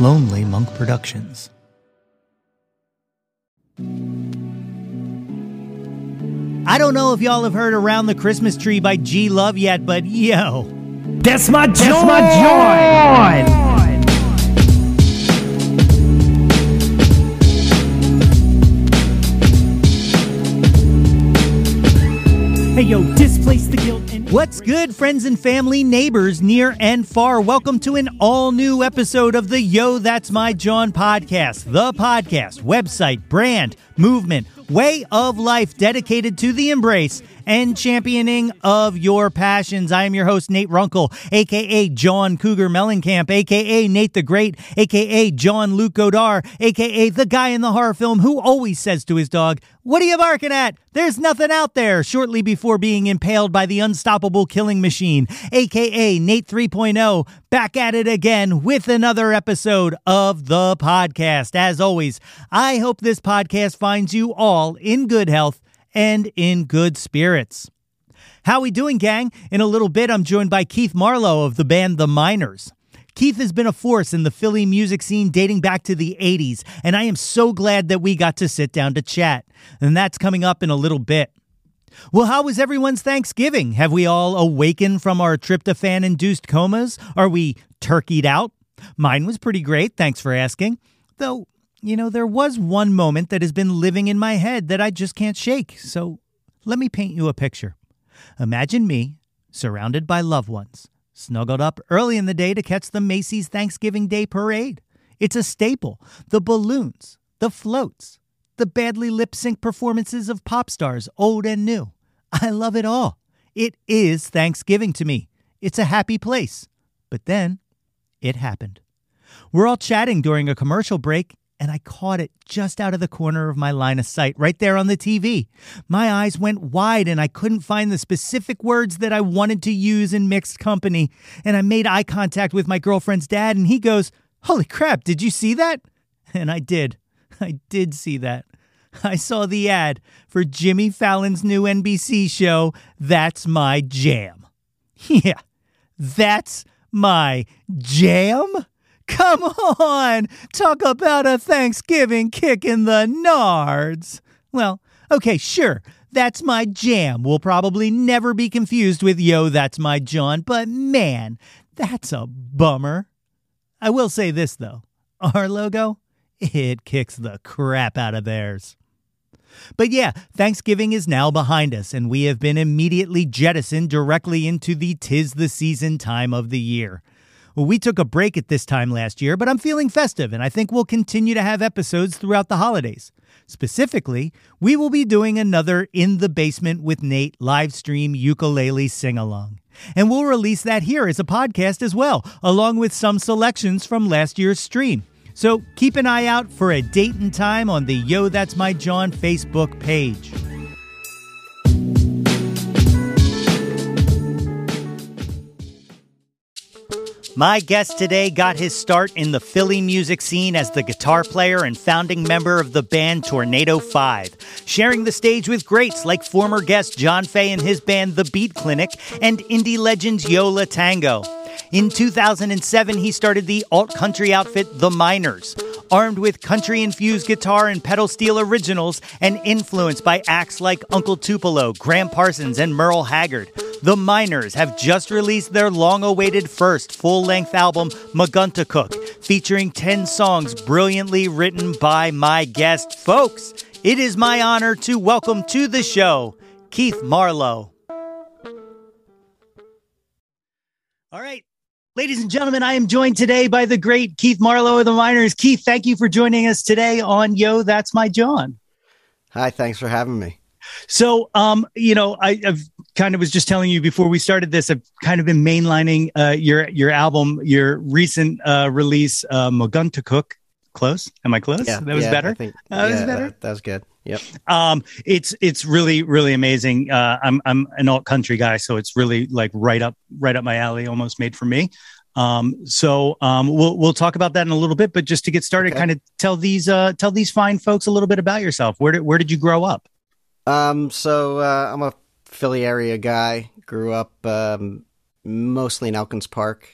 Lonely Monk Productions. I don't know if y'all have heard Around the Christmas Tree by G Love yet, but yo. That's my joy. That's my joy. Hey yo, displace the What's good, friends and family, neighbors near and far? Welcome to an all new episode of the Yo That's My Jawn podcast, the podcast, website, brand, movement, way of life dedicated to the embrace and championing of your passions. I am your host, Nate Runkle, aka John Cougar Mellencamp, aka Nate the Great, aka Jean-Luc Godard, aka the guy in the horror film who always says to his dog, What are you barking at? There's nothing out there, shortly before being impaled by the unstoppable killing machine, aka Nate 3.0, back at it again with another episode of the podcast. As always, I hope this podcast finds you all in good health and in good spirits. How we doing, gang? In a little bit, I'm joined by Keith Marlowe of the band The Miners. Keith has been a force in the Philly music scene dating back to the 80s, and I am so glad that we got to sit down to chat. And that's coming up in a little bit. Well, how was everyone's Thanksgiving? Have we all awakened from our tryptophan induced comas? Are we turkeyed out? Mine was pretty great, thanks for asking. Though you know, there was one moment that has been living in my head that I just can't shake. So let me paint you a picture. Imagine me, surrounded by loved ones, snuggled up early in the day to catch the Macy's Thanksgiving Day Parade. It's a staple. The balloons, the floats, the badly lip sync performances of pop stars, old and new. I love it all. It is Thanksgiving to me. It's a happy place. But then it happened. We're all chatting during a commercial break, and I caught it just out of the corner of my line of sight, right there on the TV. My eyes went wide, and I couldn't find the specific words that I wanted to use in mixed company. And I made eye contact with my girlfriend's dad, and he goes, Holy crap, did you see that? And I did. I did see that. I saw the ad for Jimmy Fallon's new NBC show, That's My Jam. Yeah, that's my jam? Come on, talk about a Thanksgiving kick in the nards. Well, okay, sure, that's my jam. We'll probably never be confused with Yo, that's my Jawn, but man, that's a bummer. I will say this, though our logo, it kicks the crap out of theirs. But yeah, Thanksgiving is now behind us, and we have been immediately jettisoned directly into the tis the season time of the year. We took a break at this time last year, but I'm feeling festive and I think we'll continue to have episodes throughout the holidays. Specifically, we will be doing another In the Basement with Nate live stream ukulele sing along. And we'll release that here as a podcast as well, along with some selections from last year's stream. So keep an eye out for a date and time on the Yo That's My Jawn Facebook page. My guest today got his start in the Philly music scene as the guitar player and founding member of the band Tornado 5, sharing the stage with greats like former guest John Faye and his band The Beat Clinic and indie legends Yo La Tengo. In 2007, he started the alt country outfit The Miners. Armed with country infused guitar and pedal steel originals and influenced by acts like Uncle Tupelo, Gram Parsons, and Merle Haggard, The Miners have just released their long awaited first full length album, Megunticook, featuring 10 songs brilliantly written by my guest folks. It is my honor to welcome to the show Keith Marlowe. All right. Ladies and gentlemen, I am joined today by the great Keith Marlowe of the Miners. Keith, thank you for joining us today on Yo, That's My Jawn. Hi, thanks for having me. So, um, you know, I, have kind of was just telling you before we started this. I've kind of been mainlining uh, your your album, your recent uh, release, uh, Megunticook. Close? Am I close? Yeah, that was yeah, better. Think, that was better. That, that was good. Yep. Um, it's it's really really amazing. Uh, I'm I'm an alt country guy, so it's really like right up right up my alley, almost made for me. Um, so um, we'll we'll talk about that in a little bit, but just to get started, Okay. kind of tell these uh, tell these fine folks a little bit about yourself. Where did where did you grow up? Um, so uh, I'm a Philly area guy. Grew up um, mostly in Elkins Park,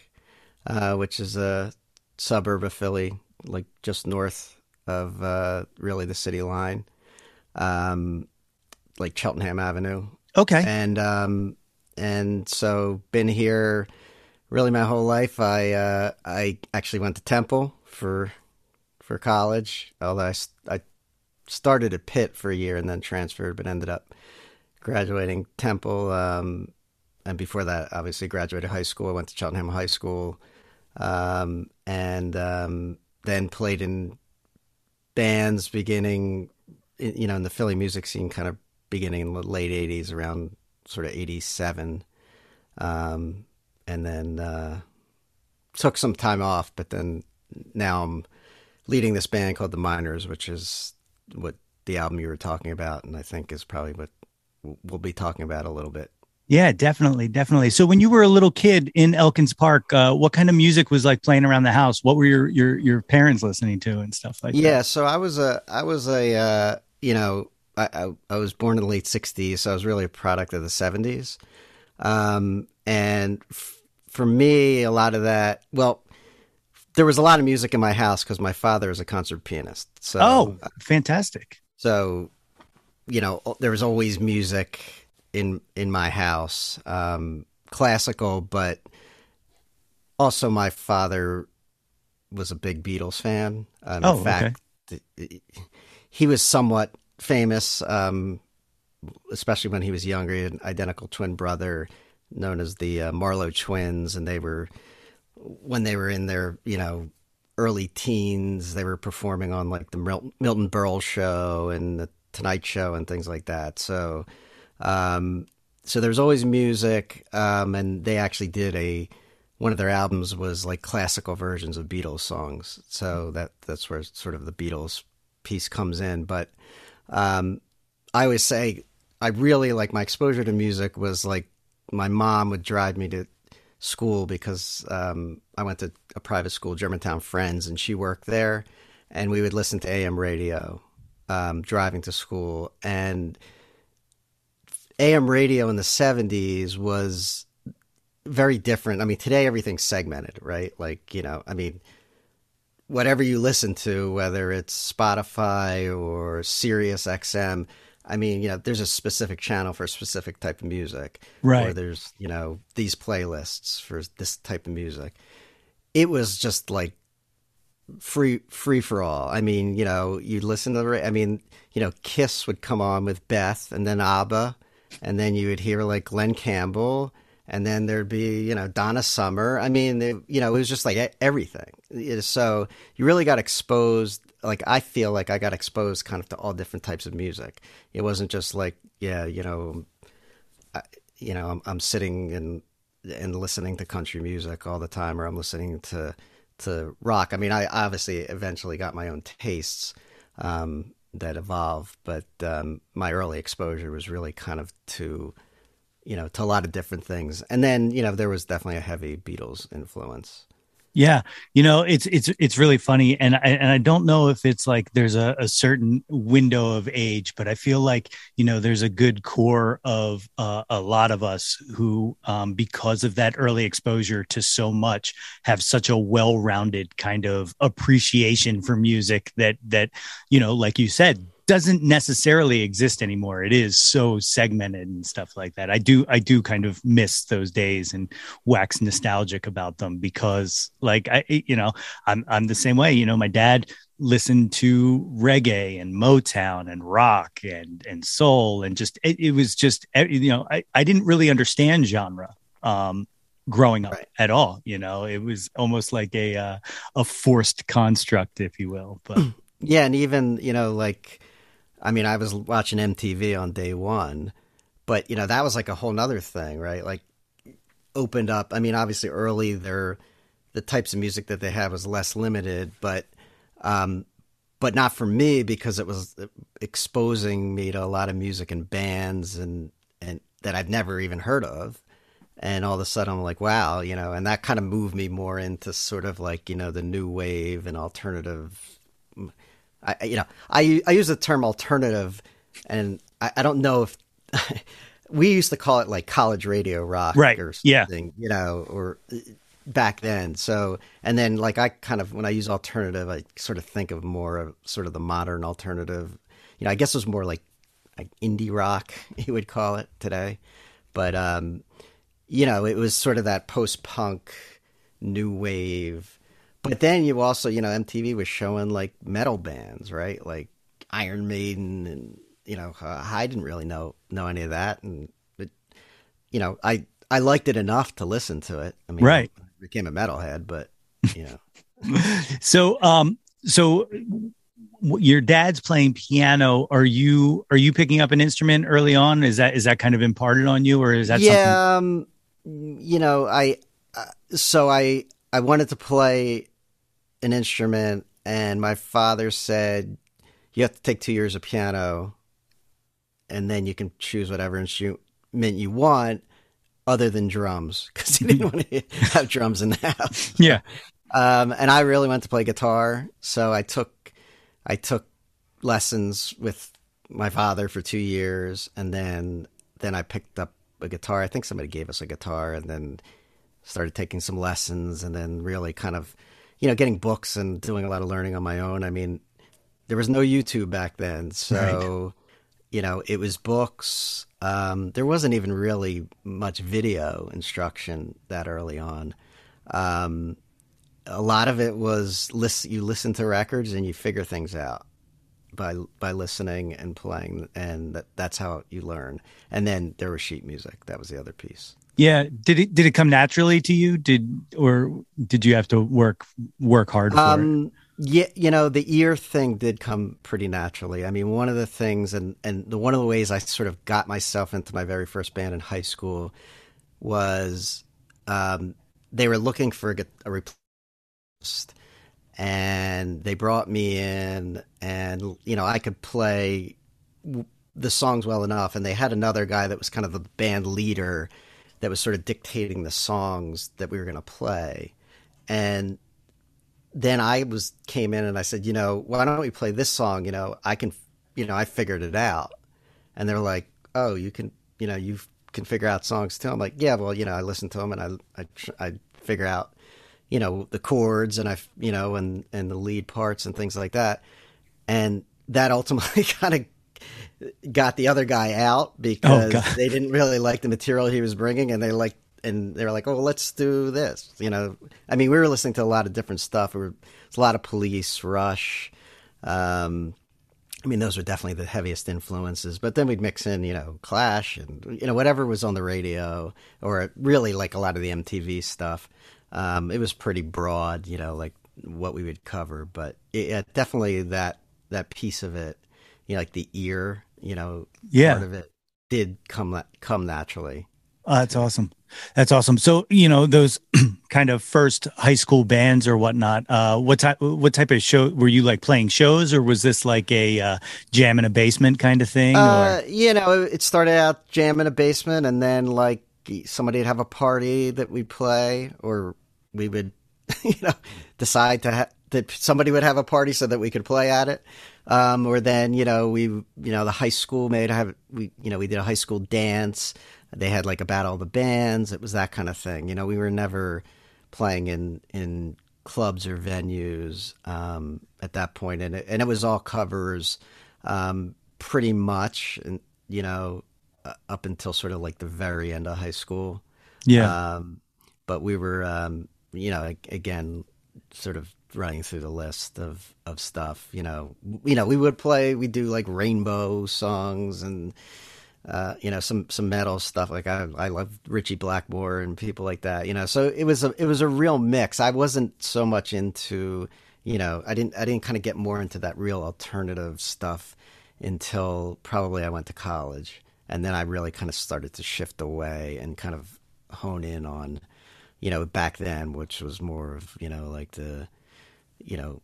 uh, which is a suburb of Philly, like just north of uh, really the city line, um, like Cheltenham Avenue. Okay. And um, and so been here really my whole life. I uh, I actually went to Temple for for college, although I, I started at Pitt for a year and then transferred, but ended up graduating Temple. Um, and before that, obviously graduated high school. I went to Cheltenham High School, um, and um, then played in bands beginning, you know, in the Philly music scene, kind of beginning in the late '80s, around sort of '87, um, and then uh, took some time off. But then now I'm leading this band called the Miners, which is what the album you were talking about, and I think is probably what we'll be talking about a little bit. Yeah, definitely, definitely. So when you were a little kid in Elkins Park, uh, what kind of music was like playing around the house? What were your your your parents listening to and stuff like yeah, that? Yeah, so I was a I was a uh, you know I, I, I was born in the late '60s, so I was really a product of the '70s, um, and f- for me, a lot of that. Well, there was a lot of music in my house because my father is a concert pianist. So oh, fantastic! So you know, there was always music in in my house, um, classical, but also my father was a big Beatles fan. Um, oh, in fact, okay. he was somewhat famous, um, especially when he was younger. He had an identical twin brother known as the uh, Marlowe twins, and they were when they were in their you know early teens, they were performing on like the Milton Berle show and the Tonight Show and things like that. So um, so there's always music, um, and they actually did a one of their albums was like classical versions of Beatles songs. So that that's where sort of the Beatles piece comes in. But um, I always say I really like my exposure to music was like my mom would drive me to school because um, I went to a private school, Germantown Friends, and she worked there, and we would listen to AM radio um, driving to school and AM radio in the 70s was very different. I mean, today everything's segmented, right? Like, you know, I mean, whatever you listen to, whether it's Spotify or Sirius XM, I mean, you know, there's a specific channel for a specific type of music. Right. Or there's, you know, these playlists for this type of music. It was just like free free for all. I mean, you know, you listen to the I mean, you know, Kiss would come on with Beth and then ABBA and then you would hear like Glen Campbell, and then there'd be you know Donna Summer. I mean, they, you know, it was just like everything. So you really got exposed. Like I feel like I got exposed kind of to all different types of music. It wasn't just like yeah, you know, I, you know, I'm, I'm sitting and and listening to country music all the time, or I'm listening to to rock. I mean, I obviously eventually got my own tastes. Um, that evolve. But um, my early exposure was really kind of to, you know, to a lot of different things. And then, you know, there was definitely a heavy Beatles influence. Yeah, you know, it's it's it's really funny, and I, and I don't know if it's like there's a, a certain window of age, but I feel like you know there's a good core of uh, a lot of us who, um, because of that early exposure to so much, have such a well-rounded kind of appreciation for music that that you know, like you said, doesn't necessarily exist anymore. It is so segmented and stuff like that. I do I do kind of miss those days and wax nostalgic about them because like I you know, I'm I'm the same way. You know, my dad listened to reggae and Motown and rock and and soul and just it, it was just you know, I, I didn't really understand genre. Um growing up right. at all you know it was almost like a uh, a forced construct if you will but yeah and even you know like I mean, I was watching MTV on day one, but you know that was like a whole nother thing, right? Like opened up. I mean, obviously early there, the types of music that they had was less limited, but um, but not for me because it was exposing me to a lot of music and bands and and that I've never even heard of. And all of a sudden, I'm like, wow, you know, and that kind of moved me more into sort of like, you know, the new wave and alternative I, you know, I I use the term alternative, and I, I don't know if we used to call it like college radio rock, right? Or yeah, you know, or back then. So, and then like I kind of when I use alternative, I sort of think of more of sort of the modern alternative. You know, I guess it was more like like indie rock you would call it today, but um, you know, it was sort of that post punk, new wave. But then you also, you know, MTV was showing like metal bands, right? Like Iron Maiden, and you know, uh, I didn't really know know any of that, and it, you know, I I liked it enough to listen to it. I mean, right. I became a metalhead, but you know. so, um, so your dad's playing piano. Are you are you picking up an instrument early on? Is that is that kind of imparted on you, or is that yeah? Um, you know, I uh, so I I wanted to play an instrument, and my father said you have to take two years of piano, and then you can choose whatever instrument you want other than drums because he didn't want to have drums in the house. Yeah. Um, and I really wanted to play guitar, so I took I took lessons with my father for two years, and then then I picked up a guitar. I think somebody gave us a guitar, and then started taking some lessons, and then really kind of you know getting books and doing a lot of learning on my own. I mean, there was no YouTube back then, so. Right you know, it was books. Um, there wasn't even really much video instruction that early on. Um, a lot of it was listen, you listen to records and you figure things out by by listening and playing, and that, that's how you learn. And then there was sheet music. That was the other piece. Yeah. Did it did it come naturally to you? Did or did you have to work work hard for um, it? Yeah, you know, the ear thing did come pretty naturally. I mean, one of the things, and and the one of the ways I sort of got myself into my very first band in high school was um, they were looking for a, a replacement, and they brought me in, and you know, I could play the songs well enough, and they had another guy that was kind of the band leader that was sort of dictating the songs that we were going to play, and then I was came in and I said, you know, why don't we play this song? You know, I can, you know, I figured it out. And they're like, oh, you can, you know, you can figure out songs too. I'm like, yeah, well, you know, I listen to them and I, I, I figure out, you know, the chords and I, you know, and and the lead parts and things like that. And that ultimately kind of got the other guy out oh, because oh, they didn't really like the material he was bringing and they like and they were like, "Oh, let's do this." You know, I mean, we were listening to a lot of different stuff. We were, a lot of Police, Rush. Um, I mean, those were definitely the heaviest influences. But then we'd mix in, you know, Clash and you know whatever was on the radio, or really like a lot of the MTV stuff. Um, it was pretty broad, you know, like what we would cover. But it, definitely that that piece of it, you know, like the ear, you know, yeah. part of it did come come naturally. Oh, that's awesome. That's awesome. So, you know, those kind of first high school bands or whatnot, uh, what type, what type of show were you like playing shows or was this like a, uh, jam in a basement kind of thing? Uh, you know, it started out jam in a basement and then like somebody would have a party that we'd play or we would, you know, decide to ha- that somebody would have a party so that we could play at it. Um, or then, you know, we, you know, the high school made I have, we, you know, we did a high school dance they had like a battle of the bands. It was that kind of thing. You know, we were never playing in in clubs or venues um, at that point, and it, and it was all covers, um, pretty much. And you know, uh, up until sort of like the very end of high school. Yeah. Um, but we were, um, you know, again, sort of running through the list of of stuff. You know, you know, we would play. We do like rainbow songs and uh, you know, some some metal stuff. Like I, I love Ritchie Blackmore and people like that. You know, so it was a it was a real mix. I wasn't so much into, you know, I didn't I didn't kind of get more into that real alternative stuff until probably I went to college, and then I really kind of started to shift away and kind of hone in on, you know, back then, which was more of you know like the, you know,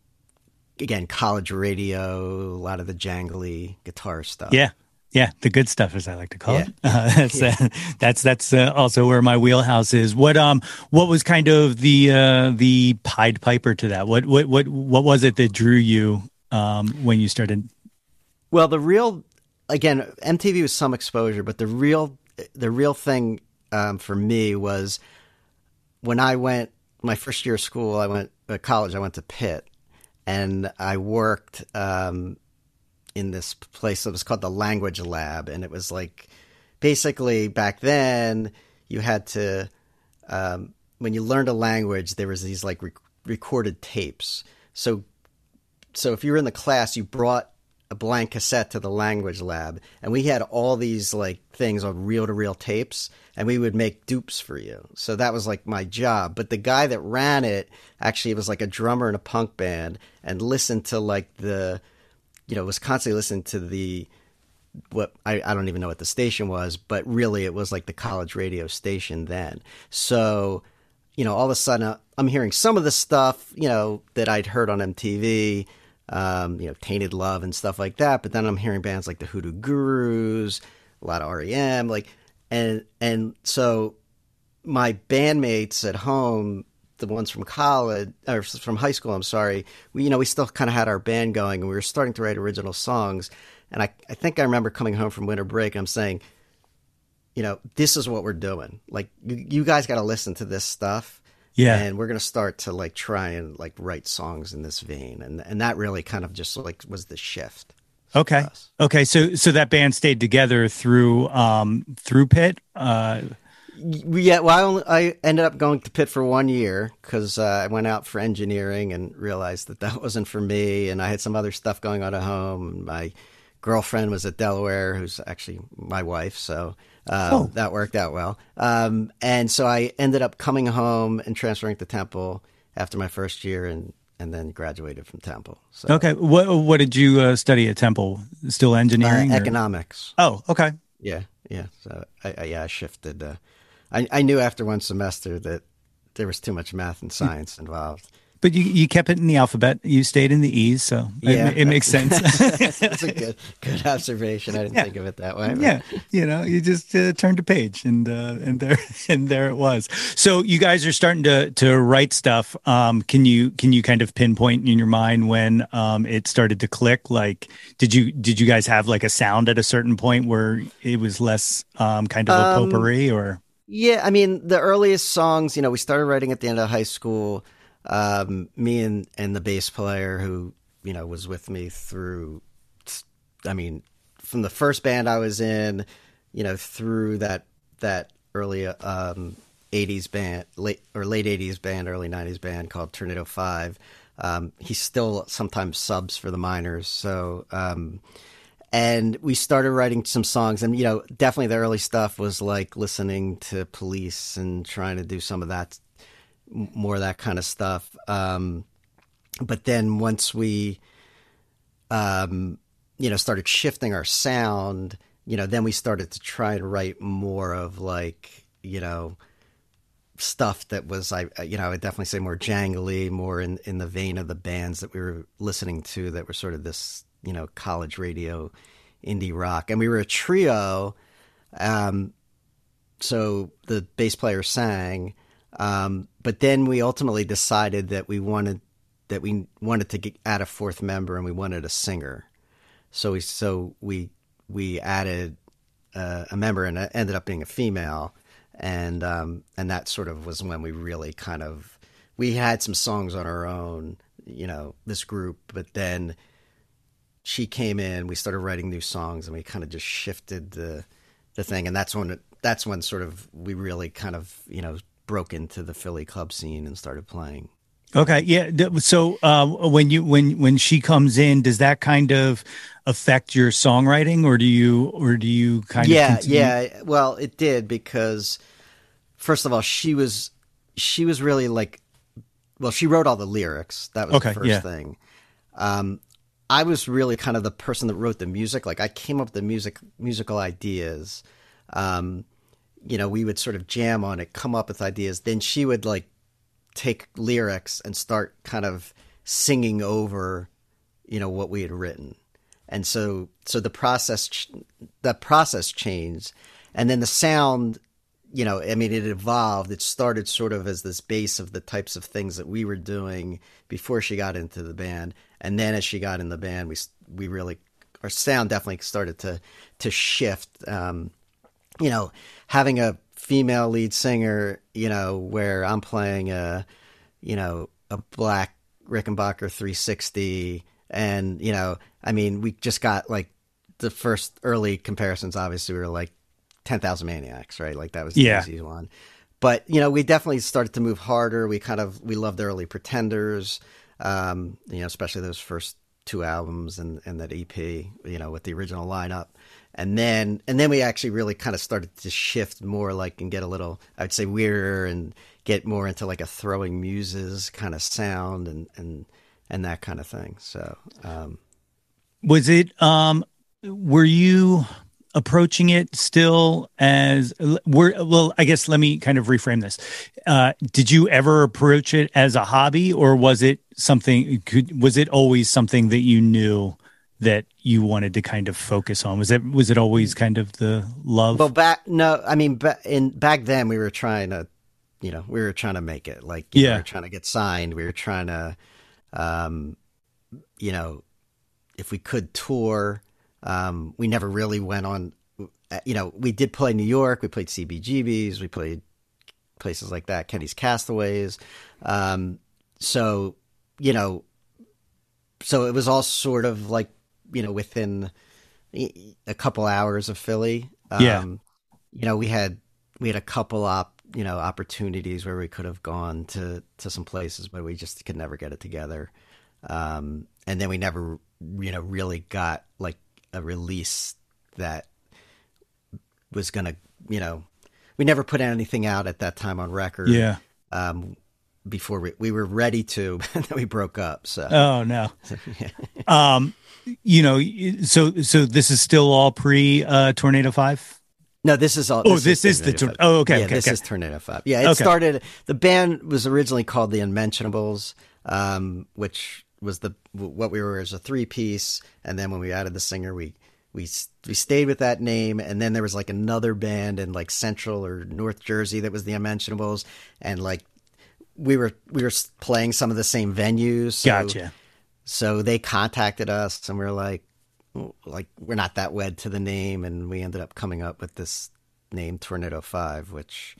again college radio, a lot of the jangly guitar stuff. Yeah. Yeah, the good stuff, as I like to call yeah. it. Uh, that's yeah. uh, that's that's uh, also where my wheelhouse is. What um what was kind of the uh, the Pied Piper to that? What what what what was it that drew you um, when you started? Well, the real again MTV was some exposure, but the real the real thing um, for me was when I went my first year of school, I went uh, college. I went to Pitt, and I worked um, in this place that was called the Language Lab, and it was like basically back then you had to um, when you learned a language, there was these like rec- recorded tapes. So so if you were in the class, you brought a blank cassette to the language lab, and we had all these like things on reel to reel tapes, and we would make dupes for you. So that was like my job. But the guy that ran it actually was like a drummer in a punk band, and listened to like the, you know, was constantly listening to the what I, I don't even know what the station was, but really it was like the college radio station then. So, you know, all of a sudden I'm hearing some of the stuff, you know, that I'd heard on MTV um, you know, Tainted Love and stuff like that. But then I'm hearing bands like the Hoodoo Gurus, a lot of REM, like, and and so my bandmates at home, the ones from college or from high school, I'm sorry, we you know we still kind of had our band going, and we were starting to write original songs. And I I think I remember coming home from winter break, and I'm saying, you know, this is what we're doing. Like, you, you guys got to listen to this stuff yeah. And we're going to start to like try and like write songs in this vein. And and that really kind of just like was the shift. Okay. Okay. So so that band stayed together through um through Pitt. Uh yeah, well, I, only, I ended up going to Pitt for one year because uh, I went out for engineering and realized that that wasn't for me, and I had some other stuff going on at home. My girlfriend was at Delaware, who's actually my wife, so um, oh. That worked out well. Um, and so I ended up coming home and transferring to Temple after my first year and, and then graduated from Temple. So, okay. What, what did you uh, study at Temple? Still engineering? Uh, economics. Oh, okay. Yeah. Yeah. So I, I yeah, I shifted. Uh, I, I knew after one semester that there was too much math and science involved. But you, you kept it in the alphabet. You stayed in the E's, so yeah, it, it makes sense. That's a good good observation. I didn't yeah. think of it that way. But. Yeah, you know, you just uh, turned a page, and uh, and there and there it was. So you guys are starting to to write stuff. Um, can you can you kind of pinpoint in your mind when um, it started to click? Like, did you did you guys have like a sound at a certain point where it was less um, kind of a um, potpourri, or? Yeah, I mean, the earliest songs, you know, we started writing at the end of high school um, me and and the bass player who you know was with me through. I mean, from the first band I was in, you know, through that that early um, 80s band, late or late 80s band, early 90s band called Tornado Five. Um, he still sometimes subs for the miners, so. Um, and we started writing some songs, and you know, definitely the early stuff was like listening to Police and trying to do some of that more of that kind of stuff. Um, but then once we, um, you know, started shifting our sound, you know, then we started to try to write more of like, you know, stuff that was, I, you know, I would definitely say more jangly, more in, in the vein of the bands that we were listening to that were sort of this, you know, college radio indie rock. And we were a trio. Um, so the bass player sang, um, but then we ultimately decided that we wanted that we wanted to get, add a fourth member and we wanted a singer. So we so we we added uh, a member and it ended up being a female, and um, and that sort of was when we really kind of we had some songs on our own, you know, this group, but then she came in, we started writing new songs, and we kind of just shifted the the thing, and that's when it, that's when sort of we really kind of you know broke into the Philly club scene and started playing. Okay, yeah. So uh, when you when when she comes in, does that kind of affect your songwriting, or do you or do you kind yeah, of yeah yeah? Well, it did because first of all, she was she was really like well, she wrote all the lyrics. That was okay, the first yeah. thing. Um, I was really kind of the person that wrote the music. Like I came up with the music musical ideas. Um, you know, we would sort of jam on it, come up with ideas. Then she would like take lyrics and start kind of singing over, you know, what we had written. And so, so the process, the process changed, and then the sound, you know, I mean, it evolved. It started sort of as this base of the types of things that we were doing before she got into the band, and then as she got in the band, we we really our sound definitely started to to shift. Um, you know, having a female lead singer, you know, where I'm playing a you know, a black Rickenbacker 360, and you know, I mean, we just got like the first early comparisons. Obviously, we were like 10,000 Maniacs, right? Like that was the Yeah. easiest one. But you know, we definitely started to move harder. We kind of we loved the early Pretenders, um, you know, especially those first two albums and and that EP, you know, with the original lineup. And then and then we actually really kind of started to shift more like and get a little I'd say weirder and get more into like a throwing muses kind of sound and and and that kind of thing. So um Was it um were you approaching it still as were well I guess let me kind of reframe this. Uh did you ever approach it as a hobby or was it something could was it always something that you knew that you wanted to kind of focus on? Was it was it always kind of the love? Well, back no, I mean, ba- in back then we were trying to, you know, we were trying to make it. Like, you know, Yeah. we were trying to get signed. We were trying to, um, you know, if we could tour. Um, we never really went on. uh, You know, we did play New York. We played CBGBs. We played places like that. Kenny's Castaways. Um, so, you know, so it was all sort of like, you know, within a couple hours of Philly. Um, Yeah. You know, we had we had a couple op you know opportunities where we could have gone to to some places, but we just could never get it together. Um, and then we never you know really got like a release that was gonna you know we never put anything out at that time on record. yeah. Um, before we we were ready to, and then we broke up. So Oh no. um you know so so this is still all pre uh tornado 5? No, this is all. Oh, this is the tor- oh, okay, Yeah, okay, this okay. is Tornado Five. Yeah, it Okay. started. The band was originally called the Unmentionables, um, which was the what we were as a three piece, and then when we added the singer, we we we stayed with that name, and then there was like another band in like Central or North Jersey that was the Unmentionables, and like we were we were playing some of the same venues. So, Gotcha. So they contacted us and we are like like we're not that wed to the name. And we ended up coming up with this name tornado 5 which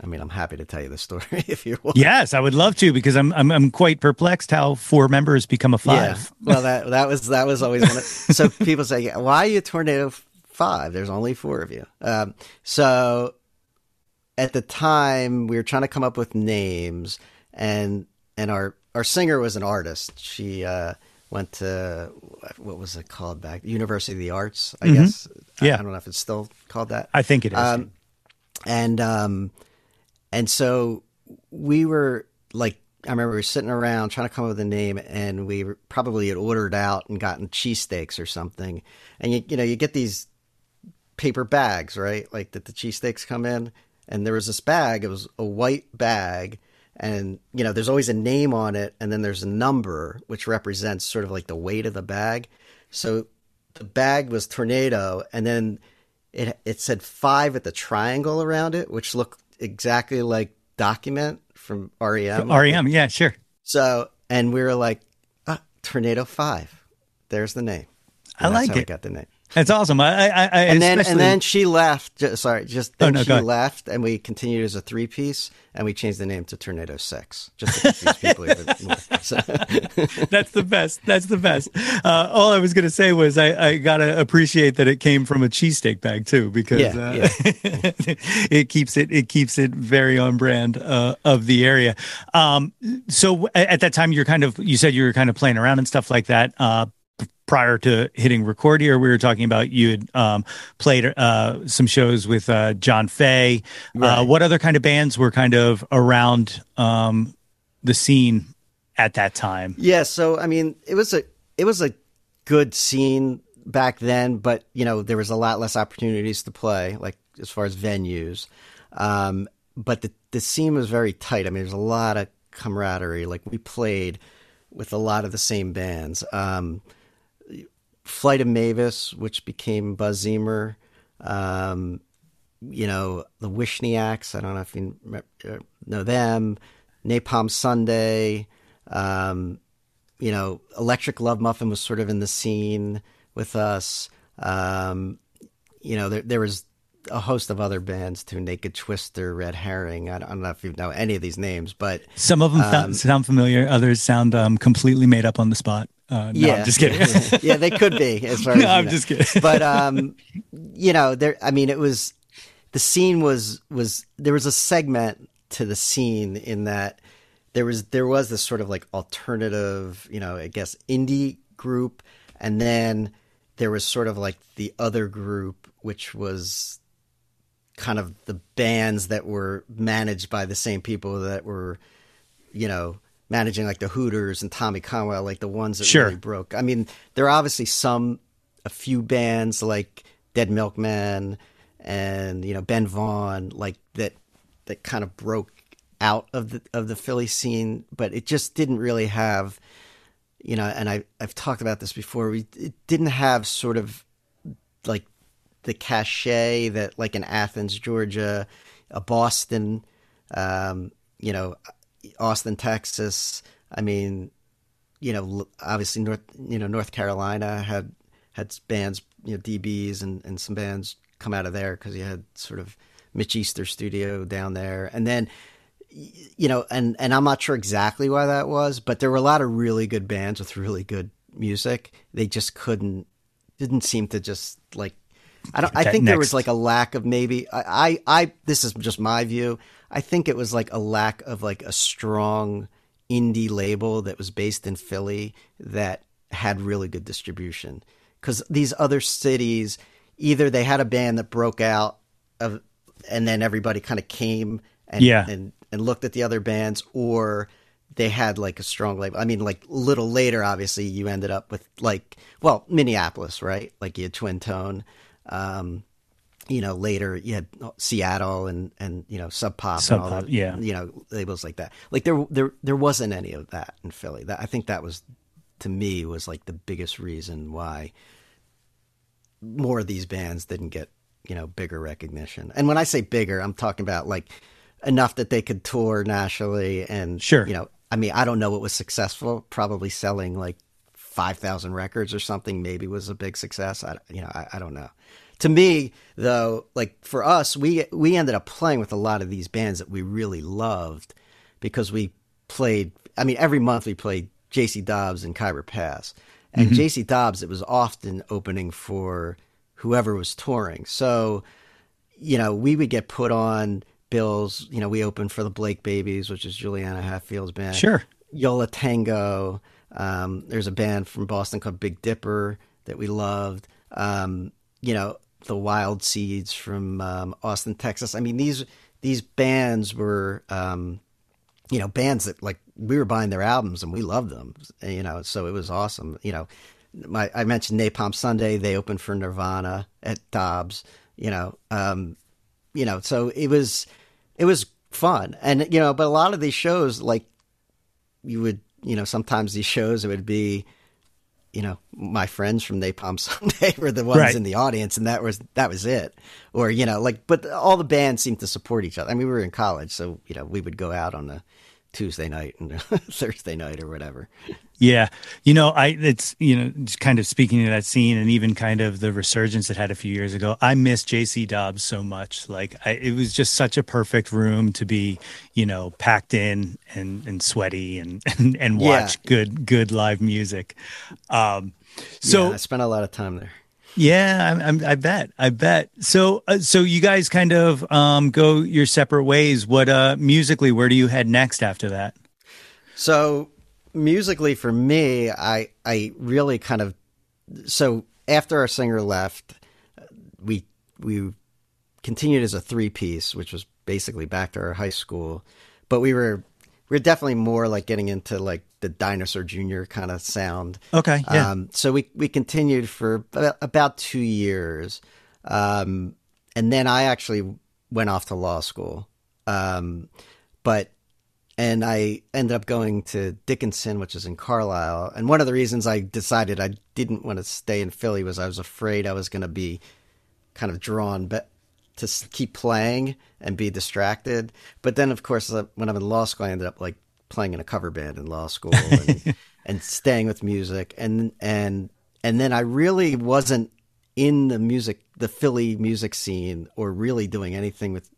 i mean i'm happy to tell you the story if you want. Yes, I would love to because I'm I'm I'm quite perplexed how four members become a yeah. five. well that that was that was always one of, so people say yeah, why are you tornado 5 there's only four of you. Um, so at the time we were trying to come up with names and and our our singer was an artist she uh went to what was it called back university of the arts i guess I- Yeah. I, don't know if it's still called that I think it is. um, and um, and so we were like, I remember we were sitting around trying to come up with a name, and we probably had ordered out and gotten cheesesteaks or something. And you you know you get these paper bags, right? Like that the cheesesteaks come in, and there was this bag. It was a white bag. And you know, there's always a name on it, and then there's a number which represents sort of like the weight of the bag. So the bag was tornado, and then it it said five at the triangle around it, which looked exactly like document from REM. REM, yeah, sure. So, and we were like, ah, Tornado Five. There's the name. I And that's like it. got the name. That's awesome. I, I, I And then, especially- and then she left. Just, sorry, just Oh, no, she left, and we continued as a three piece, and we changed the name to Tornado Six, just to confuse people even more. So, That's the best. That's the best. Uh, all I was going to say was I, I got to appreciate that it came from a cheesesteak bag too, because Yeah, uh, it keeps it it keeps it very on brand uh, of the area. Um, so at that time, you're kind of you said you were kind of playing around and stuff like that. Uh, prior to hitting record here, we were talking about you had um, played uh, some shows with uh, John Faye. Uh, what other kind of bands were kind of around um, the scene at that time? Yeah, so I mean, it was a it was a good scene back then, but you know, there was a lot less opportunities to play, like as far as venues. Um, but the the scene was very tight. I mean, there's a lot of camaraderie. Like we played with a lot of the same bands. Um, Flight of Mavis, which became Buzz Zeemer. Um, you know, the Wishniaks. I don't know if you uh, know them. Napalm Sunday. Um, you know, Electric Love Muffin was sort of in the scene with us. Um, you know, there, there was a host of other bands too naked twister red herring i don't know if you know any of these names but some of them um, sound familiar others sound um, completely made up on the spot uh, no, yeah, I'm just kidding. yeah, they could be. As far no, as I'm know. just kidding. but um, you know, there. I mean, it was the scene was was there was a segment to the scene in that there was there was this sort of like alternative, you know, I guess indie group, and then there was sort of like the other group, which was kind of the bands that were managed by the same people that were, you know, managing like the Hooters and Tommy Conwell, like the ones that sure. really broke. I mean, there are obviously some, a few bands like Dead Milkman and you know Ben Vaughn, like that, that kind of broke out of the of the Philly scene, but it just didn't really have, you know. And I I've talked about this before. We it didn't have sort of like the cachet that like in Athens, Georgia, a Boston, um, you know, Austin, Texas. I mean, you know, obviously North, you know, North Carolina had had bands, you know, DBs and and some bands come out of there because you had sort of Mitch Easter studio down there, and then you know, and and I'm not sure exactly why that was, but there were a lot of really good bands with really good music. They just couldn't, didn't seem to just like I don't. I think next. there was like a lack of maybe. I, I, I. This is just my view. I think it was like a lack of like a strong indie label that was based in Philly that had really good distribution. Because these other cities, either they had a band that broke out of, and then everybody kind of came and yeah. and and looked at the other bands, or they had like a strong label. I mean, like a little later, obviously, you ended up with like well, Minneapolis, right? Like you had Twin Tone. Um, you know, later you had Seattle and and you know Sub Pop, Sub Pop, yeah, you know labels like that. Like there there there wasn't any of that in Philly. That I think that was to me was like the biggest reason why more of these bands didn't get you know bigger recognition. And when I say bigger, I'm talking about like enough that they could tour nationally and sure, you know, I mean, I don't know what was successful. Probably selling like five thousand records or something. Maybe was a big success. I you know I, I don't know to me though like for us we we ended up playing with a lot of these bands that we really loved because we played i mean every month we played jc dobbs and Khyber pass. And mm-hmm. jc dobbs it was often opening for whoever was touring. So you know we would get put on bills. You know we opened for the blake babies which is juliana hatfield's band. Sure. Yo La Tengo um, there's a band from boston called big dipper that we loved. Um, you know the Wild Seeds from um, Austin, Texas. I mean these these bands were um, you know bands that like we were buying their albums and we loved them. You know, so it was awesome. You know, my I mentioned Napalm Sunday. They opened for Nirvana at Dobbs. You know, um, you know, so it was it was fun, and you know, but a lot of these shows like you would you know sometimes these shows it would be you know, my friends from Napalm Sunday were the ones right. in the audience, and that was that was it. Or you know, like, but all the bands seemed to support each other. I mean, we were in college, so you know, we would go out on a Tuesday night and Thursday night or whatever. Yeah, you know, I it's you know, just kind of speaking to that scene and even kind of the resurgence it had a few years ago. I miss JC Dobbs so much. Like, I, it was just such a perfect room to be, you know, packed in and and sweaty and and, and watch yeah. good good live music. Um, so yeah, I spent a lot of time there. Yeah, I, I, bet. I bet. So, uh, so you guys kind of um, go your separate ways. What uh, musically? Where do you head next after that? So, musically, for me, I I really kind of so after our singer left, we we continued as a three piece, which was basically back to our high school, but we were we are definitely more like getting into like the Dinosaur Jr. kind of sound. Okay. Yeah. Um, so we we continued for about two years, um, and then I actually went off to law school. Um, but and I ended up going to Dickinson, which is in Carlisle. And one of the reasons I decided I didn't want to stay in Philly was I was afraid I was going to be kind of drawn but to keep playing and be distracted. But then, of course, uh, when I'm in law school, I ended up like playing in a cover band in law school and, and staying with music. And and and then I really wasn't in the music, the Philly music scene, or really doing anything with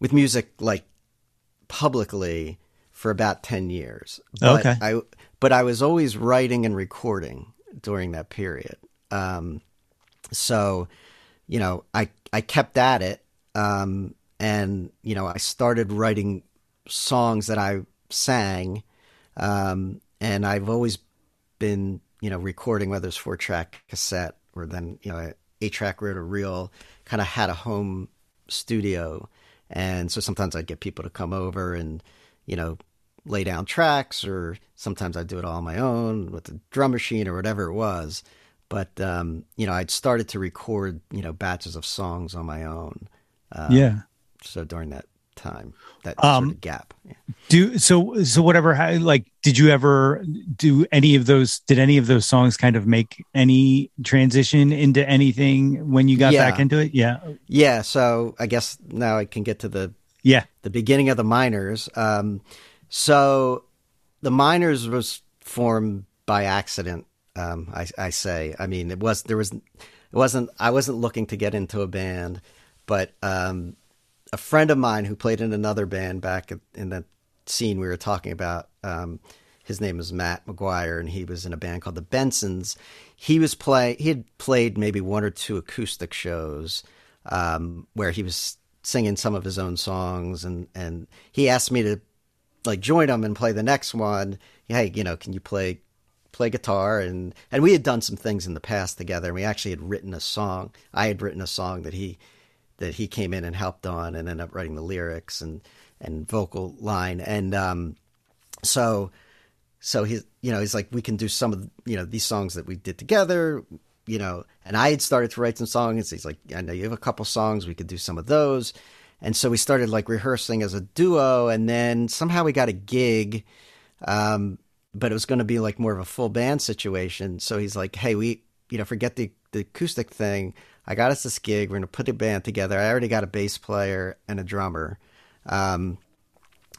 with music like publicly for about ten years. But Okay. I but I was always writing and recording during that period. Um, so, you know, I I kept at it, um, and you know, I started writing songs that I sang, um, and I've always been, you know, recording whether it's four track cassette or then you know eight track reel to reel. Kind of had a home studio, and so sometimes I'd get people to come over and you know lay down tracks, or sometimes I'd do it all on my own with the drum machine or whatever it was. But um, you know, I'd started to record you know batches of songs on my own. Um, yeah. So during that time, that Um, sort of gap. Yeah. Do so so whatever how, like did you ever do any of those did any of those songs kind of make any transition into anything when you got Yeah. back into it? Yeah. Yeah, so I guess now I can get to the Yeah. the beginning of the miners. Um, so the miners was formed by accident. Um, I, I say. I mean, it was there was it wasn't. I wasn't looking to get into a band, but um, a friend of mine who played in another band back in the scene we were talking about. Um, his name is Matt Maguire, and he was in a band called the Bensons. He was play. He had played maybe one or two acoustic shows um, where he was singing some of his own songs, and and he asked me to like join him and play the next one. Hey, you know, can you play play guitar? And and we had done some things in the past together. And we actually had written a song. I had written a song that he that he came in and helped on, and ended up writing the lyrics and and vocal line. And um, so so he's you know he's like we can do some of you know these songs that we did together you know. And i had started to write some songs. He's like i know you have a couple songs. We could do some of those. And so we started like rehearsing as a duo. And then somehow we got a gig um, but it was going to be like more of a full band situation. So he's like hey we you know forget the, the acoustic thing i got us this gig we're going to put a band together i already got a bass player and a drummer um,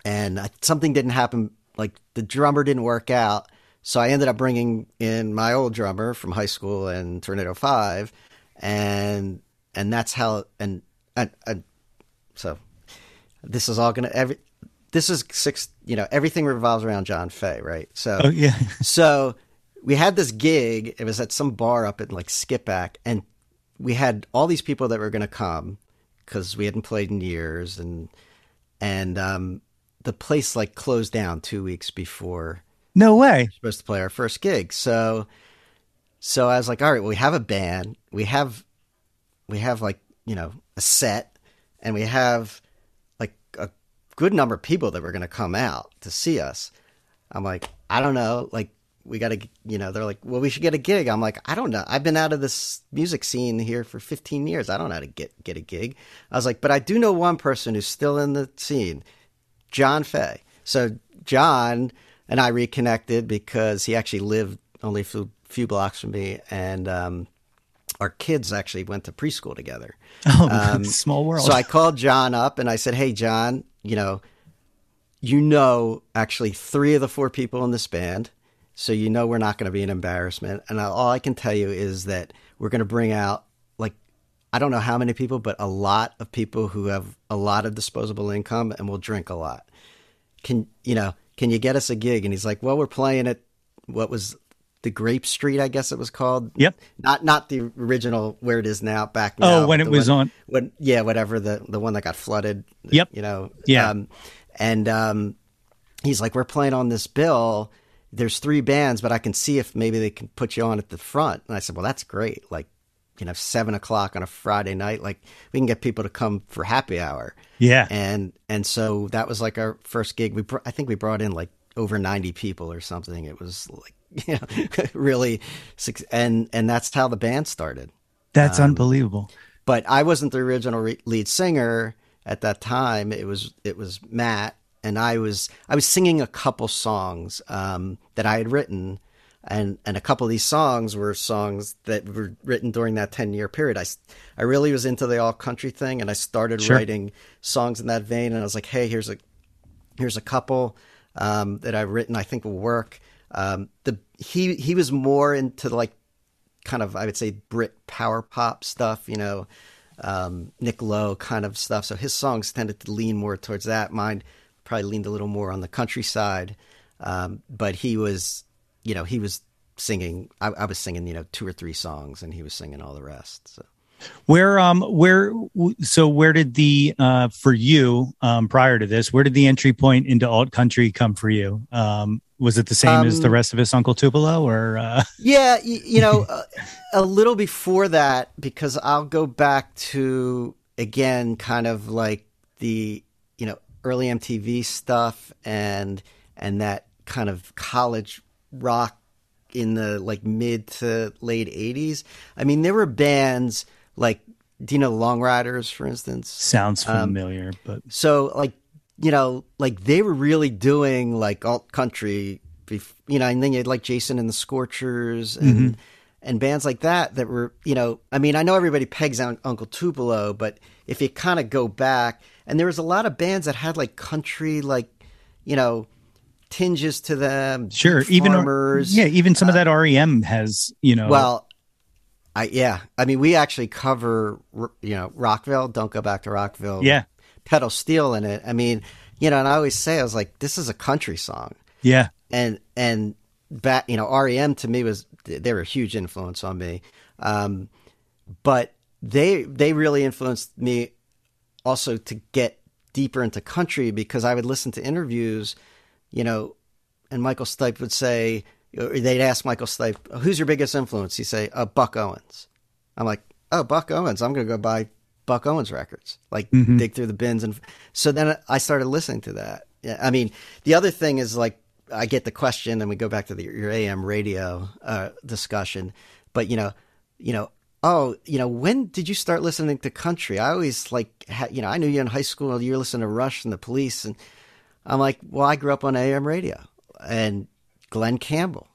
and I, something didn't happen. Like the drummer didn't work out, so I ended up bringing in my old drummer from high school and Tornado Five, and and that's how and and, and so this is all gonna every this is six you know everything revolves around John Faye, right? So Oh yeah. so we had this gig. It was at some bar up in like Skippack, and we had all these people that were going to come because we hadn't played in years, and and um, the place like closed down two weeks before No way. we were supposed to play our first gig. So so I was like, all right, well, we have a band, we have we have like you know a set, and we have like a good number of people that were going to come out to see us. I'm like, I don't know, like we got to, you know, they're like, well, we should get a gig. I'm like, I don't know. I've been out of this music scene here for 15 years. I don't know how to get get a gig. I was like, but I do know one person who's still in the scene, John Faye. So John and I reconnected because he actually lived only a few, few blocks from me, and um, our kids actually went to preschool together. Oh, small world. So I called John up and I said, "Hey, John, you know, you know, actually three of the four people in this band, so you know we're not going to be an embarrassment. And all I can tell you is that we're going to bring out like I don't know how many people, but a lot of people who have a lot of disposable income and will drink a lot. Can you know? Can you get us a gig?" And he's like, "Well, we're playing at what was." The Grape Street, I guess it was called. Yep. Not not the original where it is now. Back Oh, when it was one- on- when yeah, whatever the the one that got flooded. Yep. You know. Yeah. Um, and um, he's like, "We're playing on this bill. There's three bands, but I can see if maybe they can put you on at the front." And I said, "Well, that's great. Like, you know, seven o'clock on a Friday night, like we can get people to come for happy hour." Yeah. And and so that was like our first gig. We br- I think we brought in like over 90 people or something. It was like you know really suc- and and that's how the band started. That's um, unbelievable. But I wasn't the original re- lead singer at that time. It was it was Matt and I was I was singing a couple songs um, that I had written. And, and a couple of these songs were songs that were written during that 10 year period. I I really was into the alt country thing and I started Sure. writing songs in that vein. And I was like, hey, here's a, here's a couple um, that I've written I think will work. Um, the he he was more into like kind of I would say Brit power pop stuff, you know, um, Nick Lowe kind of stuff. So his songs tended to lean more towards that. Mine probably leaned a little more on the countryside. Um, but he was, you know, he was singing. I, I, was singing, you know, two or three songs, and he was singing all the rest. So. Where um where so where did the uh for you um prior to this where did the entry point into alt country come for you um was it the same um, as the um, rest of his Uncle Tupelo or uh... yeah you, you know a, a little before that because I'll go back to again kind of like the early MTV stuff and and that kind of college rock in the like mid to late 80s. I mean, there were bands like do you know Long Ryders, for instance? Sounds um, familiar, um, but so like you know, like they were really doing like alt country, you know, and then you had like Jason and the Scorchers and mm-hmm. and bands like that that were, you know, I mean, I know everybody pegs on Uncle Tupelo, but if you kind of go back, and there was a lot of bands that had like country, like you know, tinges to them. Sure, even yeah, even some uh, of that REM has you know. Well, I yeah, I mean, we actually cover you know Rockville. Don't go back to Rockville. Yeah, pedal steel in it. I mean, you know, and I always say I was like, this is a country song. Yeah, and and back you know REM to me was they were a huge influence on me, um, but they they really influenced me also to get deeper into country because I would listen to interviews you know, and Michael Stipe would say, they'd ask Michael Stipe, who's your biggest influence? He'd say, uh, Buck Owens. I'm like, oh, Buck Owens. I'm going to go buy Buck Owens records, like mm-hmm. dig through the bins. And so then I started listening to that. I mean, the other thing is like, I get the question and we go back to the, your AM radio uh, discussion, but you know, you know, oh, you know, when did you start listening to country? I always like, ha- you know, I knew you in high school. You were listening to Rush and the Police, and I'm like, well, I grew up on AM radio, and Glen Campbell,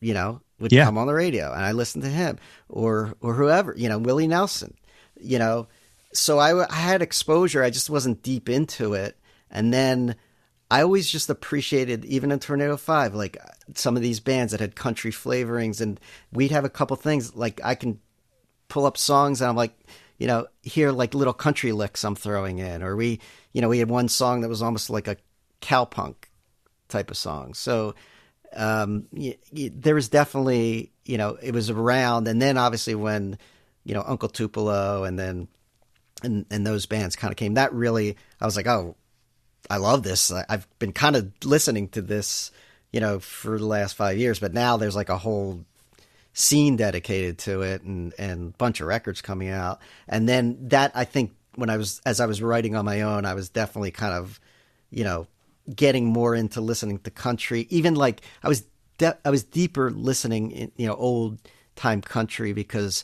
you know, would yeah. come on the radio, and I listened to him or or whoever, you know, Willie Nelson, you know. So I, I had exposure. I just wasn't deep into it, and then I always just appreciated, even in Tornado Five, like uh, some of these bands that had country flavorings, and we'd have a couple things like I can pull up songs, and I'm like, you know, hear like little country licks I'm throwing in, or we, you know, we had one song that was almost like a cowpunk type of song. So um, there was definitely, you know, it was around. And then obviously when, you know, Uncle Tupelo and then, and, and those bands kind of came, that really, I was like, oh, I love this. I've been kind of listening to this, you know, for the last five years, but now there's like a whole scene dedicated to it and and bunch of records coming out. And then that I think when I was as I was writing on my own, I was definitely kind of, you know, getting more into listening to country. Even like I was de- I was deeper listening in you know old time country because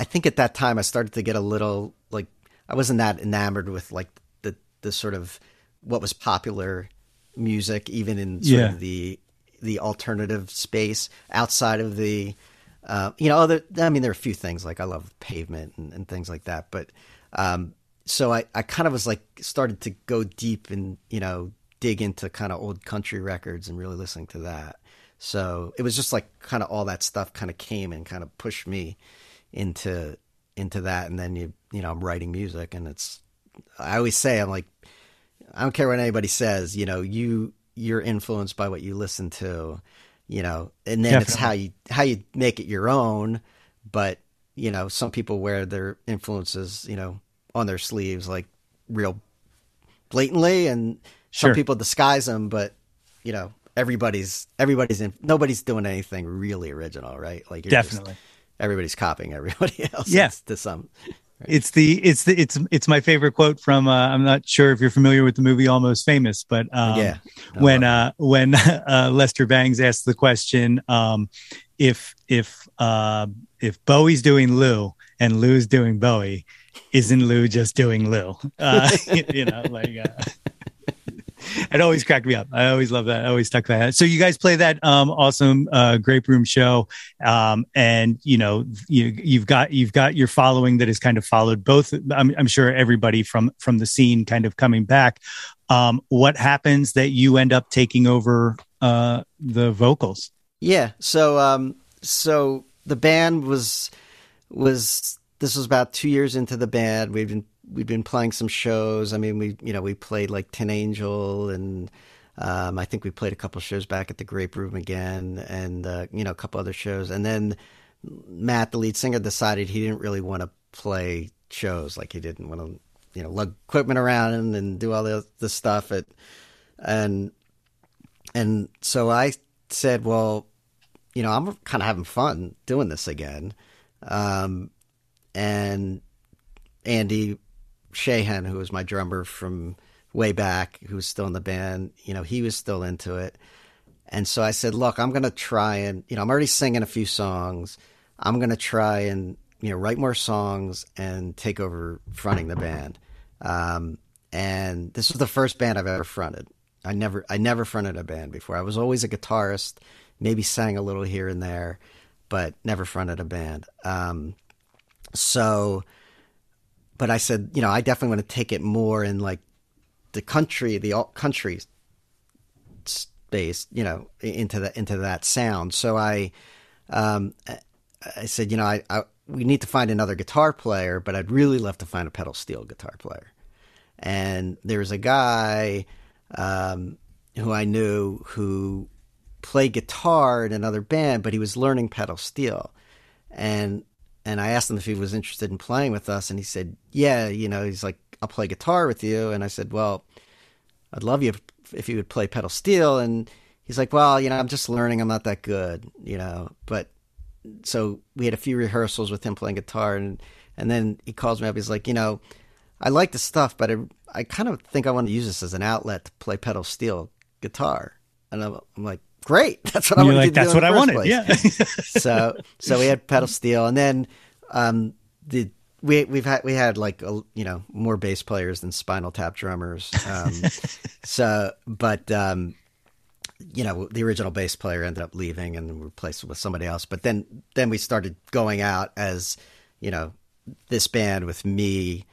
I think at that time I started to get a little like I wasn't that enamored with like the the sort of what was popular music even in sort yeah. of the the alternative space outside of the uh, you know other I mean there are a few things like I love pavement and, and things like that but um, so I, I kind of was like started to go deep and you know dig into kind of old country records and really listening to that. So it was just like kind of all that stuff kind of came and kind of pushed me into into that. And then you you know I'm writing music and it's I always say I'm like I don't care what anybody says. You know you you're influenced by what you listen to. You know, and then Definitely. it's how you how you make it your own. But you know, some people wear their influences you know on their sleeves like real blatantly and some people disguise them, but you know, everybody's everybody's in. Nobody's doing anything really original, right? Like definitely, just, everybody's copying everybody else. Yeah, to some. It's the it's the it's it's my favorite quote from uh, I'm not sure if you're familiar with the movie Almost Famous, but um, yeah, when uh, when uh, Lester Bangs asked the question um, if if uh, if Bowie's doing Lou and Lou's doing Bowie, isn't Lou just doing Lou? Uh, you know, like uh, it always cracked me up. I always love that. I always stuck that. So you guys play that um, awesome uh, Grape Room show, um, and you know you, you've got you've got your following that has kind of followed both. I'm, I'm sure everybody from from the scene kind of coming back. Um, what happens that you end up taking over uh, the vocals? Yeah. So um, so the band was was this was about two years into the band. We've been we've been playing some shows. I mean, we you know we played like Tin Angel, and um, I think we played a couple shows back at the Grape Room again, and uh, you know a couple other shows. And then Matt, the lead singer, decided he didn't really want to play shows. Like he didn't want to you know lug equipment around and, and do all the the stuff. At, and and so I said, well, you know, I'm kind of having fun doing this again. Um, and Andy Shahan, who was my drummer from way back, who was still in the band, you know, he was still into it. And so I said, look, I'm going to try and, you know, I'm already singing a few songs. I'm going to try and, you know, write more songs and take over fronting the band. Um, and this was the first band I've ever fronted. I never, I never fronted a band before. I was always a guitarist, maybe sang a little here and there, but never fronted a band. Um, so, but I said, you know, I definitely want to take it more in like the country, the alt country space, you know, into the into that sound. So I, um, I said, you know, I, I we need to find another guitar player, but I'd really love to find a pedal steel guitar player. And there was a guy um, who I knew who played guitar in another band, but he was learning pedal steel. And and I asked him if he was interested in playing with us, and he said, "Yeah, you know." He's like, "I'll play guitar with you," and I said, "Well, I'd love you if, you would play pedal steel." And he's like, "Well, you know, I'm just learning. I'm not that good, you know." But so we had a few rehearsals with him playing guitar, and and then he calls me up. He's like, "You know, I like the stuff, but I, I kind of think I want to use this as an outlet to play pedal steel guitar." And I'm, I'm like, great. That's what I wanted. Like, That's what I wanted. Place. Yeah. so so we had pedal steel, and then um, the we we've had we had like a, you know more bass players than Spinal Tap drummers. Um, so, but um, you know the original bass player ended up leaving and replaced with somebody else. But then then we started going out as you know this band with me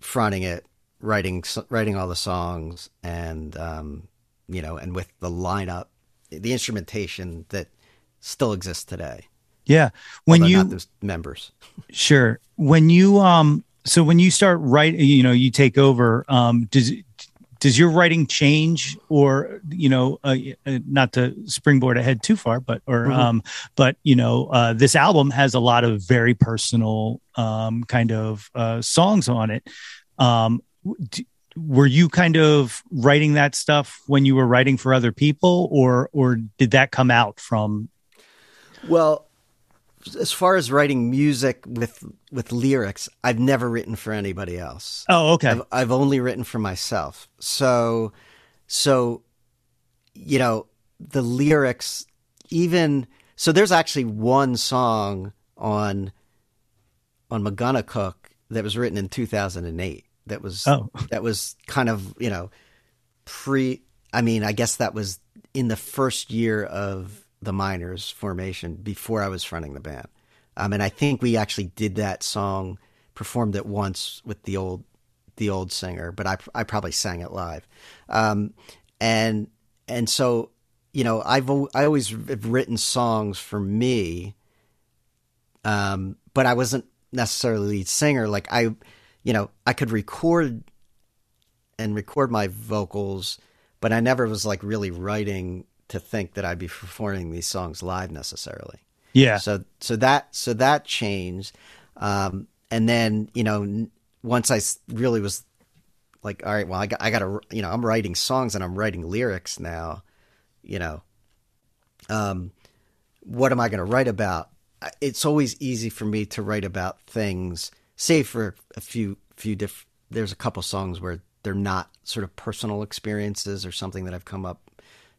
fronting it, writing writing all the songs, and um, you know, and with the lineup the instrumentation that still exists today. Yeah, when you those members. Sure. When you um, so when you start writing, you know, you take over. Um, does does your writing change, or you know, uh, uh, not to springboard ahead too far, but or mm-hmm. um, but you know, uh, this album has a lot of very personal um kind of uh songs on it. Um, do, were you kind of writing that stuff when you were writing for other people or or did that come out from? Well as far as writing music with with lyrics i've never written for anybody else. Oh okay. I've, I've only written for myself. So so you know the lyrics even so there's actually one song on on Megunticook that was written in 2008 that was oh. that was kind of you know pre. I mean, I guess that was in the first year of the Miners formation before I was fronting the band. Um, and I think we actually did that song, performed it once with the old the old singer, but I I probably sang it live. Um, and and so you know I've I always have written songs for me, um, but I wasn't necessarily lead singer. Like I you know, I could record and record my vocals, but I never was like really writing to think that I'd be performing these songs live necessarily. Yeah. So so that so that changed, um, and then you know once I really was like, all right, well I got I got to you know I'm writing songs and I'm writing lyrics now, you know. Um, what am I going to write about? It's always easy for me to write about things save for a few few diff. There's a couple songs where they're not sort of personal experiences or something that I've come up,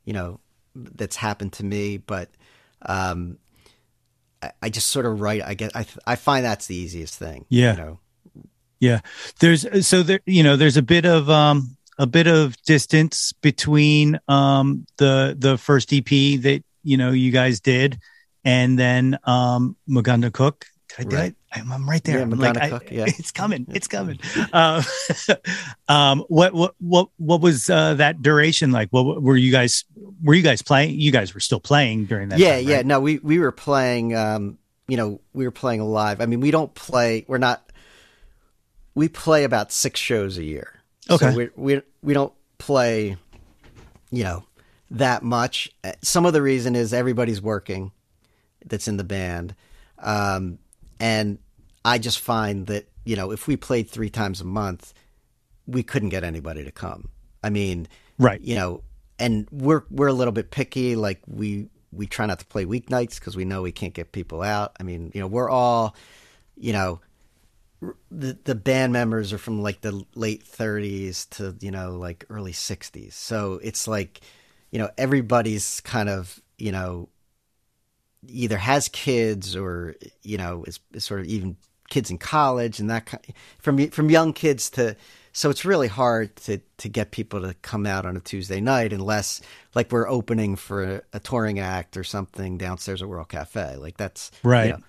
you know, that's happened to me. But um, I, I just sort of write. I get. I I find that's the easiest thing. Yeah. You know? Yeah. There's so there. You know, there's a bit of um a bit of distance between um the the first EP that you know you guys did and then um Megunticook did I do right. It? I'm, right there. Yeah, like, I, Cook, yeah. It's coming. It's coming. uh, um, what what what what was uh, that duration like? What were you guys? Were you guys playing? You guys were still playing during that. Yeah, time, yeah. right? No, we we were playing. Um, you know, we were playing live. I mean, we don't play. We're not. We play about six shows a year. Okay. So we we we don't play, you know, that much. Some of the reason is everybody's working, that's in the band, um, and I just find that you know if we played three times a month, we couldn't get anybody to come. I mean, Right. You know, and we're we're a little bit picky. Like we we try not to play weeknights because we know we can't get people out. I mean, you know, we're all, you know, the the band members are from like the late 30s to you know like early 60s. So it's like, you know, everybody's kind of you know either has kids or you know is, is sort of even kids in college and that kind from from young kids to so it's really hard to to get people to come out on a Tuesday night unless like we're opening for a, a touring act or something downstairs at World Cafe like that's you Right. know.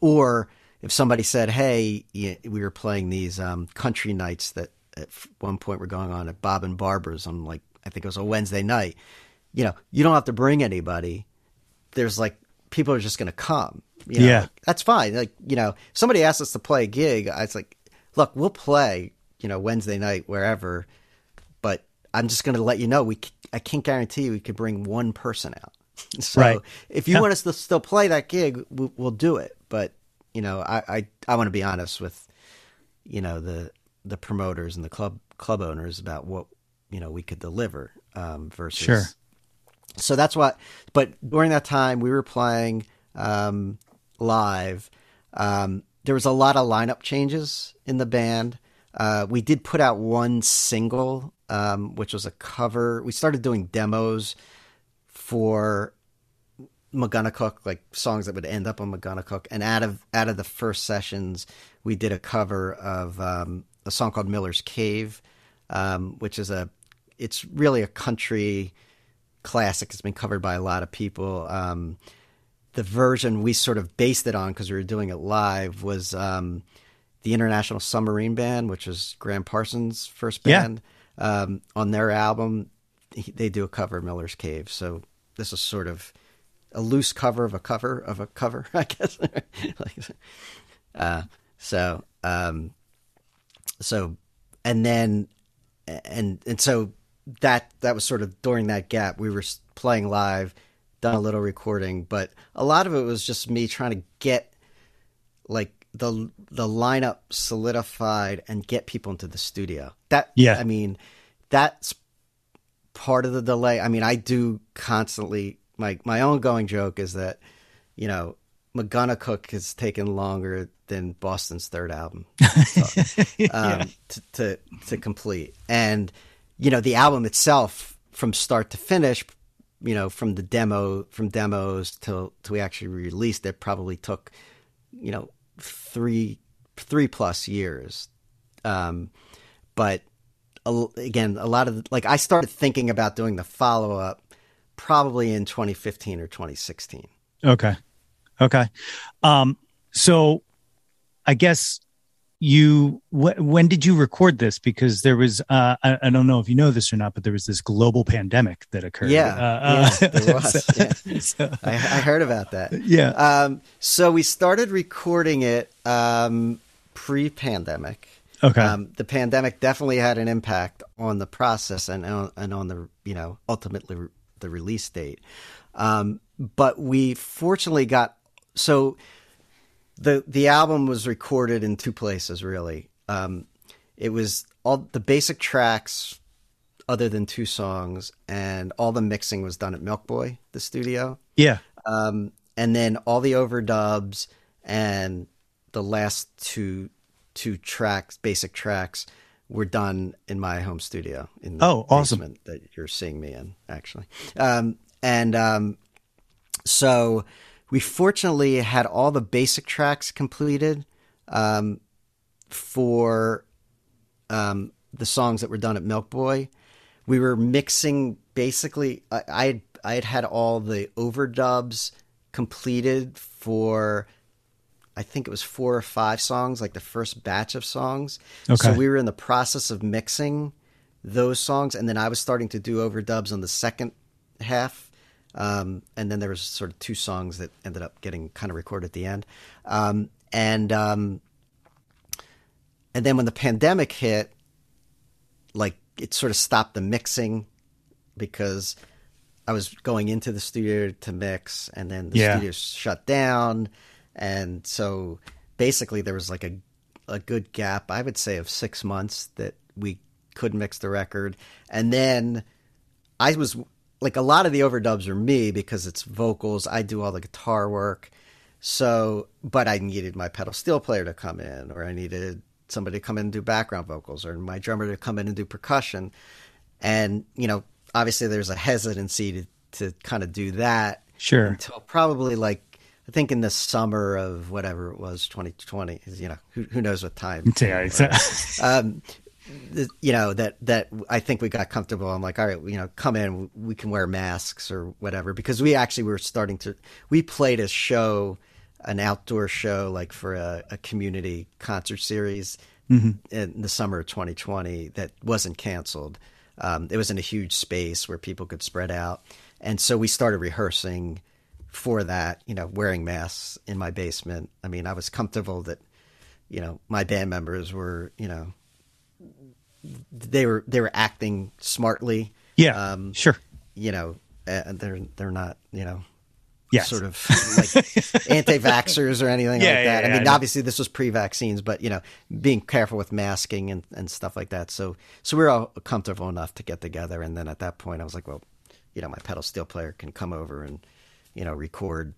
or if somebody said hey we were playing these um, country nights that at one point were going on at Bob and Barbara's on like I think it was a Wednesday night you know you don't have to bring anybody there's like people are just going to come. You know, Yeah. like, that's fine. Like you know, somebody asked us to play a gig. I was like, look, we'll play. You know, Wednesday night wherever, but I'm just going to let you know we. I can't guarantee we could bring one person out. So Right. if you want us to still play that gig, we, we'll do it. But you know, I I, I want to be honest with you know the the promoters and the club club owners about what you know we could deliver um, versus Sure. so that's what but during that time we were playing um, live um, there was a lot of lineup changes in the band uh, we did put out one single um, which was a cover we started doing demos for Megunticook, like songs that would end up on Megunticook. And out of out of the first sessions, we did a cover of um, a song called Miller's Cave, um, which is a it's really a country classic. It's been covered by a lot of people. Um, the version we sort of based it on because we were doing it live was um, the International Submarine Band, which was Gram Parsons' first Yeah. band. Um, on their album, they do a cover of Miller's Cave. So this is sort of a loose cover of a cover of a cover, I guess. Uh, so, um, so, and then, and and so that that was sort of during that gap we were playing live, done a little recording, but a lot of it was just me trying to get like the the lineup solidified and get people into the studio. That Yeah. I mean, that's part of the delay. I mean, I do constantly my my ongoing joke is that you know Megunticook has taken longer than Boston's third album um, to, to to complete, and you know the album itself from start to finish, you know from the demo from demos till till we actually released it probably took you know three three plus years, um, but again, a lot of like I started thinking about doing the follow up probably in 2015 or 2016. Okay. Okay. Um, so I guess you, wh- when did you record this? Because there was, uh, I, I don't know if you know this or not, but there was this global pandemic that occurred. Yeah, Uh, yeah, uh, there was, so- yeah. so- I, I heard about that. yeah. Um, so we started recording it um, pre-pandemic. Okay. Um, the pandemic definitely had an impact on the process and on, and on the you know ultimately re- the release date. Um, but we fortunately got so the the album was recorded in two places really. Um, it was all the basic tracks other than two songs and all the mixing was done at Milk Boy, the studio yeah. um, and then all the overdubs and the last two two tracks, basic tracks, were done in my home studio in the Oh, awesome. basement that you're seeing me in, actually. Um, and um, so we fortunately had all the basic tracks completed um, for um, the songs that were done at Milk Boy. We were mixing basically. I I had, I had had all the overdubs completed for. I think it was four or five songs, like the first batch of songs. Okay. So we were in the process of mixing those songs, and then I was starting to do overdubs on the second half Um, and then there was sort of two songs that ended up getting kind of recorded at the end. Um, and um, and then when the pandemic hit, like it sort of stopped the mixing because I was going into the studio to mix, and then the Yeah. studio shut down, and so basically there was like a a good gap, I would say, of six months that we couldn't mix the record, and then I was like a lot of the overdubs are me because it's vocals. I do all the guitar work. So, but I needed my pedal steel player to come in, or I needed somebody to come in and do background vocals, or my drummer to come in and do percussion. And, you know, obviously there's a hesitancy to, to kind of do that Sure. until probably like, I think in the summer of whatever it was, 2020, you know, who, who knows what time. Yeah, exactly. um, you know that that I think we got comfortable. I'm like, all right, you know, come in, we can wear masks or whatever because we actually were starting to. We played a show, an outdoor show, like for a, a community concert series in the summer of 2020 that wasn't canceled. Um, it was in a huge space where people could spread out, and so we started rehearsing for that. You know, wearing masks in my basement. I mean, I was comfortable that you know my band members were you know they were they were acting smartly Yeah. um sure. you know and they're they're not you know Yes. sort of like anti-vaxxers or anything Yeah, like yeah, that. I yeah, mean, I know. obviously this was pre-vaccines, but you know, being careful with masking and, and stuff like that. So, so we were all comfortable enough to get together. And then at that point, I was like, well, you know, my pedal steel player can come over and you know record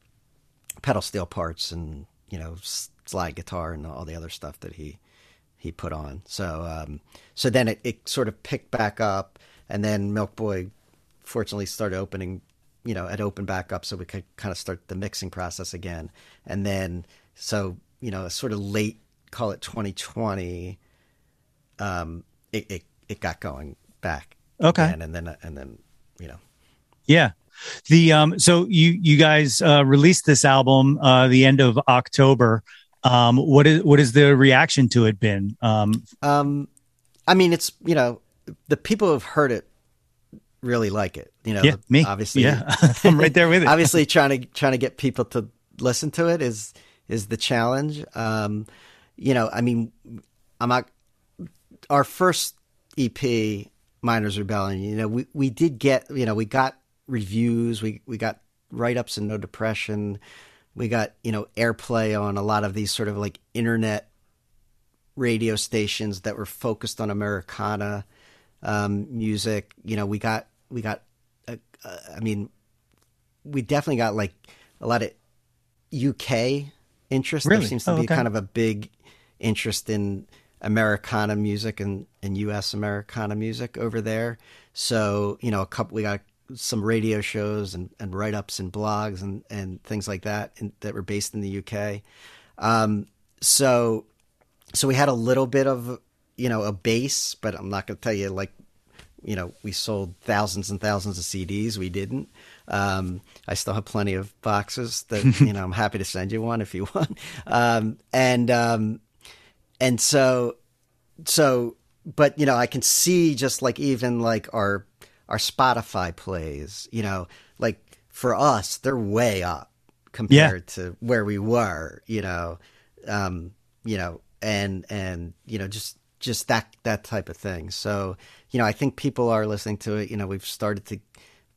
pedal steel parts and you know slide guitar and all the other stuff that he he put on. So, um, so then it, it sort of picked back up, and then Milk Boy fortunately started opening you know it opened back up so we could kind of start the mixing process again and then so you know sort of late call it 2020 um it it, it got going back Okay. again, and then and then you know Yeah. The um so you you guys uh released this album uh the end of October. Um what is what is the reaction to it been? Um um i mean it's you know the people who've heard it really like it you know yeah, me. obviously Yeah. I'm right there with it. obviously trying to trying to get people to listen to it is is the challenge. Um, you know, I mean, I'm not our first EP, Miners Rebellion. You know, we we did get you know we got reviews, we we got write ups in No Depression, we got you know airplay on a lot of these sort of like internet radio stations that were focused on Americana um, music. You know, we got we got. Uh, uh, I mean, we definitely got like a lot of UK interest. Really? There seems to Oh, be okay. kind of a big interest in Americana music and, and US Americana music over there. So, you know, a couple we got some radio shows and, and write ups and blogs and, and things like that in, that were based in the UK. Um, so so we had a little bit of you know a base, but I'm not going to tell you like you know we sold thousands and thousands of CDs. We didn't. Um, I still have plenty of boxes that you know I'm happy to send you one if you want. Um, and um, and so so but you know I can see just like even like our our Spotify plays. You know, like for us they're way up compared to where we were. You know, um, you know, and and you know just just that that type of thing. So you know, I think people are listening to it. You know, we've started to,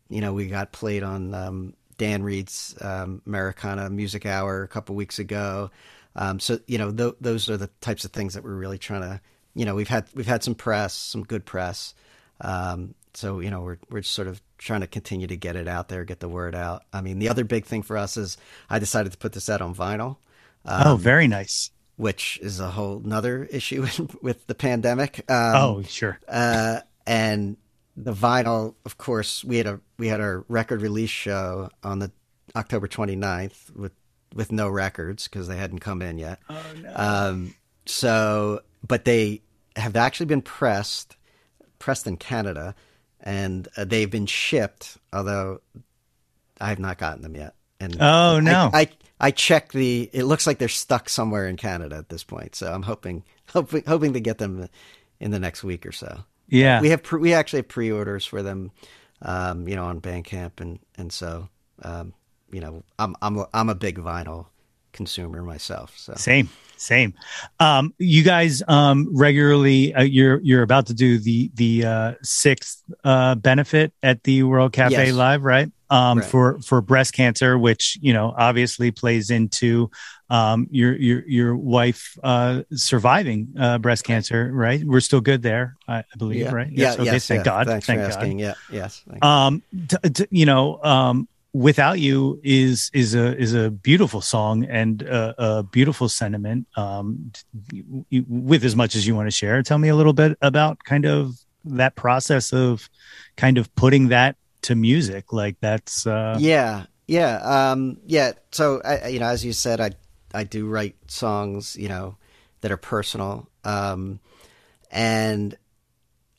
you know, we got played on um, Dan Reed's um, Americana Music Hour a couple weeks ago. Um, so you know, th- those are the types of things that we're really trying to. You know, we've had we've had some press, some good press. Um, so you know, we're we're just sort of trying to continue to get it out there, get the word out. I mean, the other big thing for us is I decided to put this out on vinyl oh, very nice. which is a whole nother issue with the pandemic. Um, oh, sure. uh, and the vinyl, of course, we had a we had our record release show on the October 29th with with no records because they hadn't come in yet. Oh no. Um, so, but they have actually been pressed, pressed in Canada, and uh, they've been shipped. Although I have not gotten them yet. And Oh, no. I, I checked the. It looks like they're stuck somewhere in Canada at this point. So I'm hoping hoping hoping to get them in the next week or so. yeah. We have pre, we actually have pre-orders for them um, you know, on Bandcamp, and and so um, you know, I'm I'm I'm a big vinyl consumer myself. So same, same. Um, you guys um, regularly uh, you're you're about to do the the uh, sixth uh, benefit at the World Cafe Yes. Live, right? Um, Right. For for breast cancer, which you know obviously plays into um, your your your wife uh, surviving uh, breast cancer, right? We're still good there, I, I believe, yeah, right? yeah, okay, yes, thank yeah. God, Thanks thank for God. asking. Yeah, yes. you. um t- t- you know um without you is is a is a beautiful song and a, a beautiful sentiment um with as much as you want to share. Tell me a little bit about kind of that process of kind of putting that to music. Like that's uh yeah, yeah, um, yeah. So I, you know, as you said, I I do write songs, you know, that are personal, um, and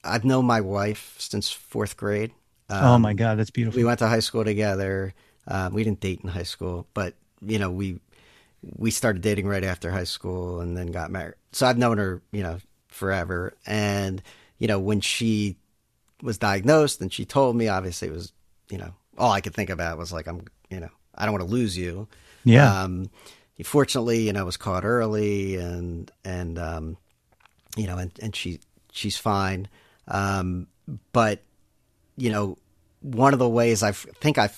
I've known my wife since fourth grade. Um, oh my god that's beautiful we went to high school together. Um, we didn't date in high school, but you know, we we started dating right after high school and then got married. So I've known her, you know, forever. And you know, when she was diagnosed and she told me, obviously, it was you know all I could think about was like I'm, you know, I don't want to lose you. yeah Um, fortunately, you know, I was caught early, and and um, you know, and, and she she's fine. Um, but you know, one of the ways I think I,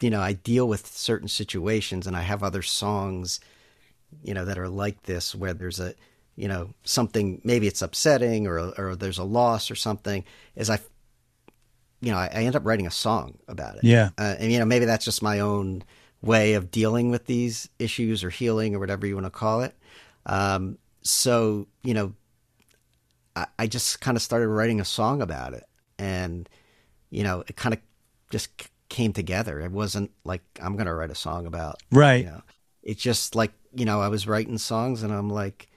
you know, I deal with certain situations, and I have other songs, you know, that are like this, where there's a, you know, something maybe it's upsetting or or there's a loss or something. Is I, you know, I, I end up writing a song about it. yeah Uh, and you know, maybe that's just my own way of dealing with these issues or healing or whatever you want to call it. Um, so you know, I, I just kind of started writing a song about it, and you know, it kind of just came together. It wasn't like I'm going to write a song about right you know, it's just like you know, I was writing songs and I'm like,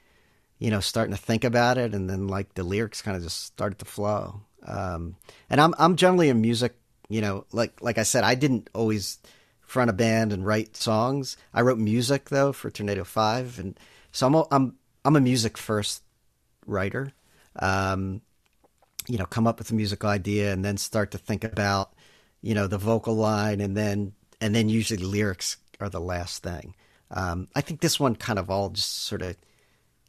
you know, starting to think about it, and then like the lyrics kind of just started to flow. Um, and I'm I'm generally a music, you know, like like I said, I didn't always front a band and write songs. I wrote music though for Tornado Five, and so I'm a, I'm I'm a music first writer. Um, you know, come up with a musical idea and then start to think about, you know, the vocal line, and then and then usually lyrics are the last thing. Um, I think this one kind of all just sort of,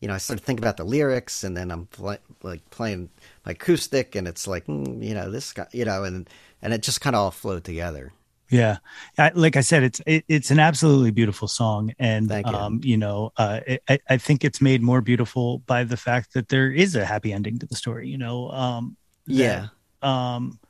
you know, I started thinking about the lyrics, and then I'm pl- like playing my acoustic, and it's like, mm, you know, this guy, you know, and and it just kind of all flowed together. Yeah, I, like I said, it's it, it's an absolutely beautiful song, and you. um, you know, uh, I, I think it's made more beautiful by the fact that there is a happy ending to the story. You know, um, that, Yeah, um,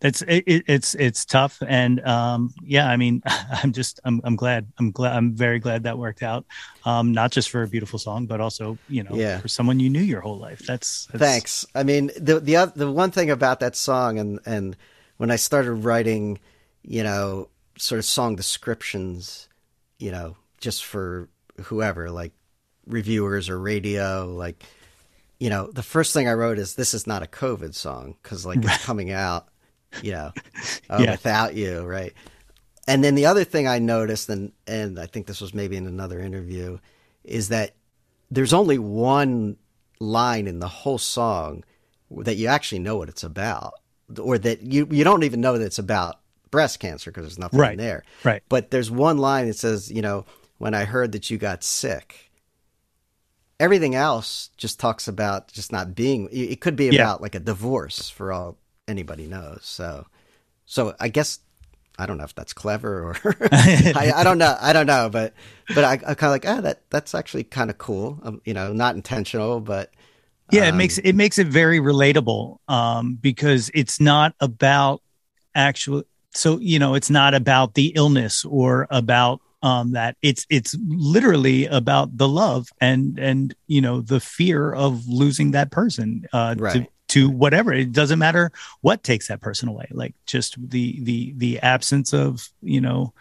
that's it, it, it's it's tough, and um, yeah, I mean, I'm just I'm I'm glad I'm glad I'm very glad that worked out, um, not just for a beautiful song, but also you know Yeah. for someone you knew your whole life. That's, that's Thanks. I mean, the the the one thing about that song, and and when I started writing, you know, sort of song descriptions, you know, just for whoever, like reviewers or radio, like, you know, the first thing I wrote is this is not a COVID song because like it's coming out, you know, uh, Yeah. without you, right? And then the other thing I noticed, and and I think this was maybe in another interview, is that there's only one line in the whole song that you actually know what it's about, or that you you don't even know that it's about breast cancer because there's nothing Right. there. right. But there's one line that says, you know, when I heard that you got sick. Everything else just talks about just not being. It could be Yeah. about like a divorce for all anybody knows. So, so I guess I don't know if that's clever or I, I don't know. I don't know, but but I, I kind of like ah that that's actually kind of cool. Um, you know, not intentional, but yeah it um, makes it makes it very relatable um because it's not about actual so you know it's not about the illness or about um that. It's it's literally about the love and and you know the fear of losing that person uh to to whatever. It doesn't matter what takes that person away. Like just the the the absence of you know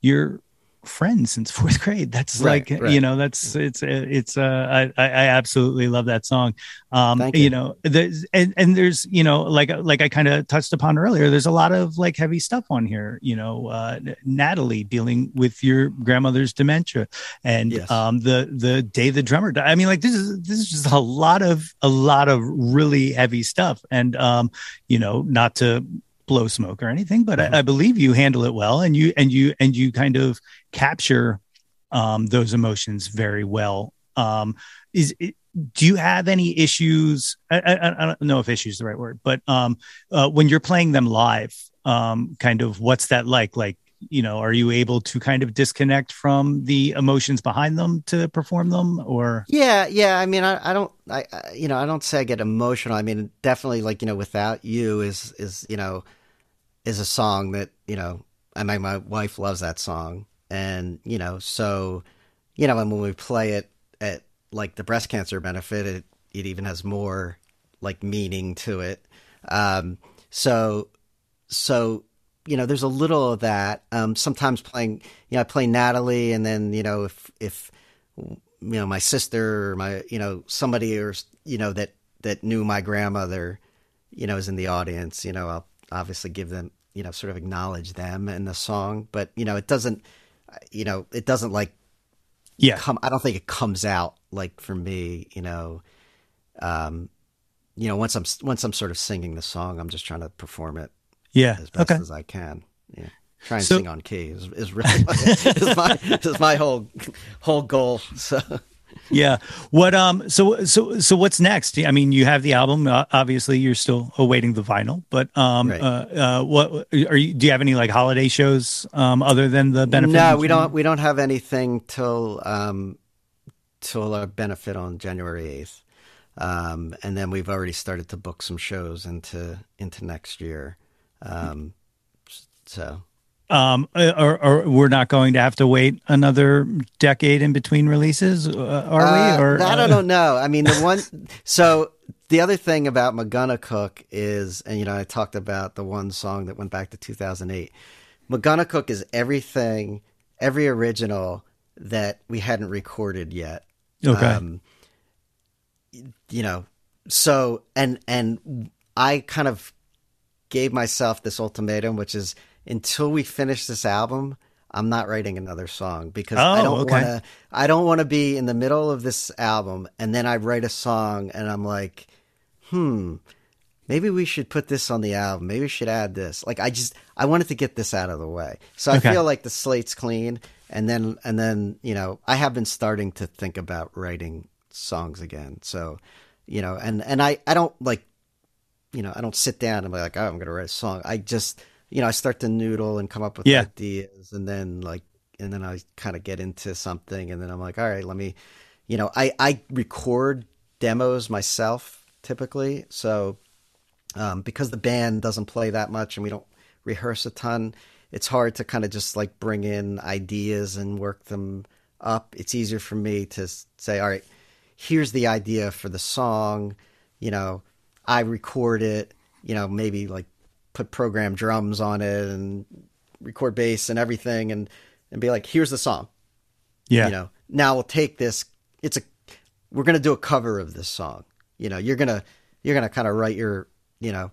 your friend since fourth grade that's Right, like right. you know that's it's it's uh i i I absolutely love that song um Thank you. you. know there's and and there's you know like like i kind of touched upon earlier there's a lot of like heavy stuff on here you know uh natalie dealing with your grandmother's dementia and Yes. um the the day the drummer died i mean like this is this is just a lot of a lot of really heavy stuff and um you know not to blow smoke or anything, but I, I, believe you handle it well, and you and you and you kind of capture um, those emotions very well. Um, is it, do you have any issues? I, I, I, don't know if issue is the right word, but um, uh, when you're playing them live, um, kind of what's that like? Like, you know, are you able to kind of disconnect from the emotions behind them to perform them, or? Yeah, yeah. I mean, I, I don't, I, you know, I don't say I get emotional. I mean, definitely, like you know, without you is is you know, is a song that you know, I mean, my wife loves that song, and you know, so you know, and when we play it at like the breast cancer benefit, it it even has more like meaning to it. Um, so so you know, there's a little of that. Um, sometimes playing, you know, I play Natalie, and then you know, if if you know my sister or my you know somebody or you know that that knew my grandmother, you know, is in the audience, you know, I'll obviously give them, you know, sort of acknowledge them in the song, but you know, it doesn't, you know, it doesn't like yeah. come i don't think it comes out like for me you know um you know once i'm once i'm sort of singing the song i'm just trying to perform it yeah as best okay. as i can yeah. Try and so, sing on key is, is really is my is my whole whole goal so yeah. What um so so so what's next? I mean, you have the album. Uh, obviously, you're still awaiting the vinyl, but um right. uh, uh what are you do you have any like holiday shows um other than the benefit? No, we don't we don't have anything till um till our benefit on January 8th. Um and then we've already started to book some shows into into next year. Um so um, or, or, we're not going to have to wait another decade in between releases, uh, are uh, we? Or that I don't know. I mean, the one. so the other thing about Megunticook is, and you know, I talked about the one song that went back to 2008. Megunticook is everything, every original that we hadn't recorded yet. Okay. Um, you know, so and and I kind of gave myself this ultimatum, which is until we finish this album, I'm not writing another song because oh, I don't okay. want to. I don't want to be in the middle of this album and then I write a song and I'm like, hmm, maybe we should put this on the album. Maybe we should add this. Like I just I wanted to get this out of the way, so okay. I feel like the slate's clean. And then and then you know I have been starting to think about writing songs again. So you know, and and I I don't like you know I don't sit down and be like oh I'm going to write a song. I just you know, I start to noodle and come up with yeah. ideas, and then like, and then I kind of get into something, and then I'm like, all right, let me, you know, I I record demos myself typically, so um, because the band doesn't play that much and we don't rehearse a ton, it's hard to kind of just like bring in ideas and work them up. It's easier for me to say, all right, here's the idea for the song, you know, I record it, you know, maybe like put program drums on it and record bass and everything and and be like here's the song. Yeah. You know now we'll take this it's a we're gonna do a cover of this song. You know you're gonna you're gonna kind of write your you know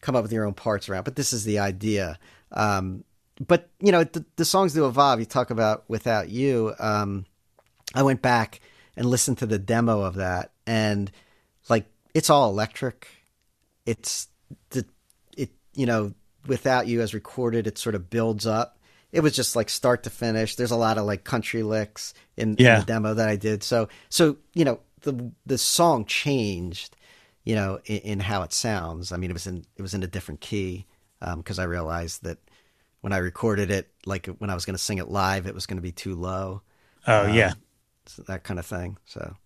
come up with your own parts around but this is the idea. Um but you know the, the songs do evolve. You talk about without you um i went back and listened to the demo of that and like it's all electric. It's the you know, without you as recorded, it sort of builds up. It was just like start to finish. There's a lot of like country licks in, yeah. in the demo that I did. So, so you know, the the song changed, you know, in, in how it sounds. I mean, it was in it was in a different key because um, I realized that when I recorded it, like when I was going to sing it live, it was going to be too low. Oh um, yeah, that kind of thing. So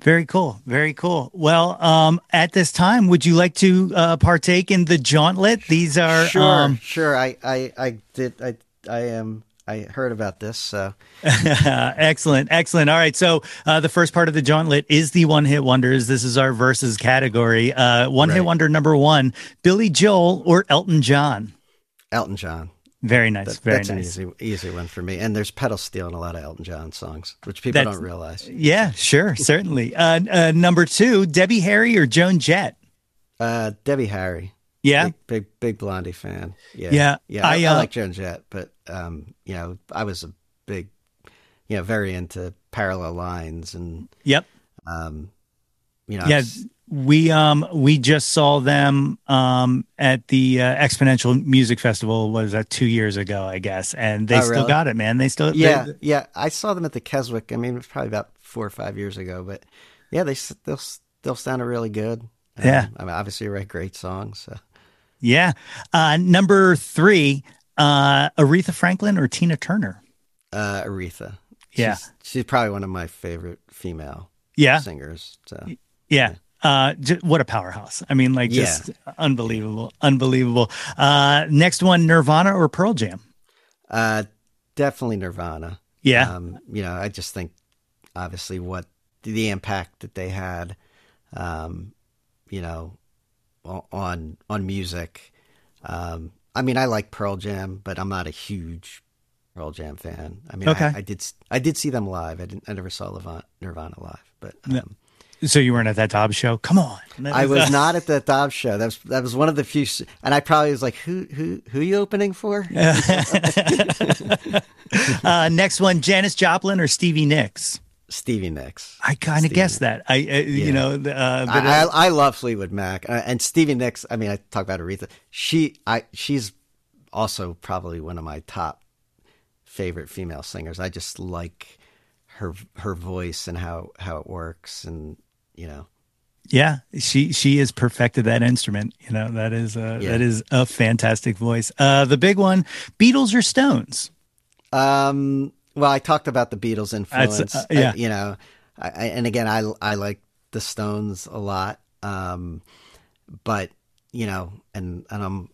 very cool. Very cool. Well, um, at this time, would you like to uh, partake in the Jawntlet? These are sure, um... sure. I, I, I did. I, I am. I heard about this. So excellent, excellent. All right. So uh, the first part of the Jawntlet is the one hit wonders. This is our verses category. Uh, one right. hit wonder number one: Billy Joel or Elton John. Elton John. Very nice. That, very that's nice. an easy, easy one for me. And there's pedal steel in a lot of Elton John songs, which people that's, don't realize. Yeah, sure, certainly. Uh, uh, number two, Debbie Harry or Joan Jett? Uh, Debbie Harry. Yeah, big, big, big Blondie fan. Yeah, yeah, yeah. I, I, I uh, like Joan Jett, but um, you know, I was a big, you know, very into Parallel Lines and yep. Um, you know, Yeah, we um we just saw them um at the uh, XPoNential Music Festival. Was that two years ago, I guess, and they Oh, still really? got it, man. They still yeah, they- yeah. I saw them at the Keswick. I mean, it was probably about four or five years ago, but yeah, they s- they'll still sounded really good. Um, Yeah. I mean, obviously, write great songs. So. yeah. Uh, number three, uh, Aretha Franklin or Tina Turner. Uh, Aretha. Yeah. she's, she's probably one of my favorite female Yeah, singers. So yeah. Uh, j- what a powerhouse! I mean, like, just unbelievable, unbelievable. Uh, next one, Nirvana or Pearl Jam. uh, definitely Nirvana. Yeah, Um, you know, I just think obviously what the impact that they had, um, you know, on on music. Um, I mean, I like Pearl Jam, but I'm not a huge Pearl Jam fan. I mean, Okay. I, I did I did see them live. I didn't. I never saw Levant, Nirvana live, but um, so you weren't at that Dobbs show. Come on, I was not at that Dobbs show. That was that was one of the few, and I probably was like, who who who are you opening for? uh, next one, Janis Joplin or Stevie Nicks. Stevie Nicks. I kind of guessed that. I, uh, you know, uh, but, I, I I love Fleetwood Mac uh, and Stevie Nicks. I mean, I talk about Aretha. She I she's also probably one of my top favorite female singers. I just like her her voice and how how it works, and you know, yeah, she she has perfected that instrument. You know, that is a, Yeah. that is a fantastic voice. Uh, the big one, Beatles or Stones. Um, well, I talked about the Beatles influence. uh, yeah. I- you know, I, I, and again, I I like the Stones a lot. Um, but you know, and and I'm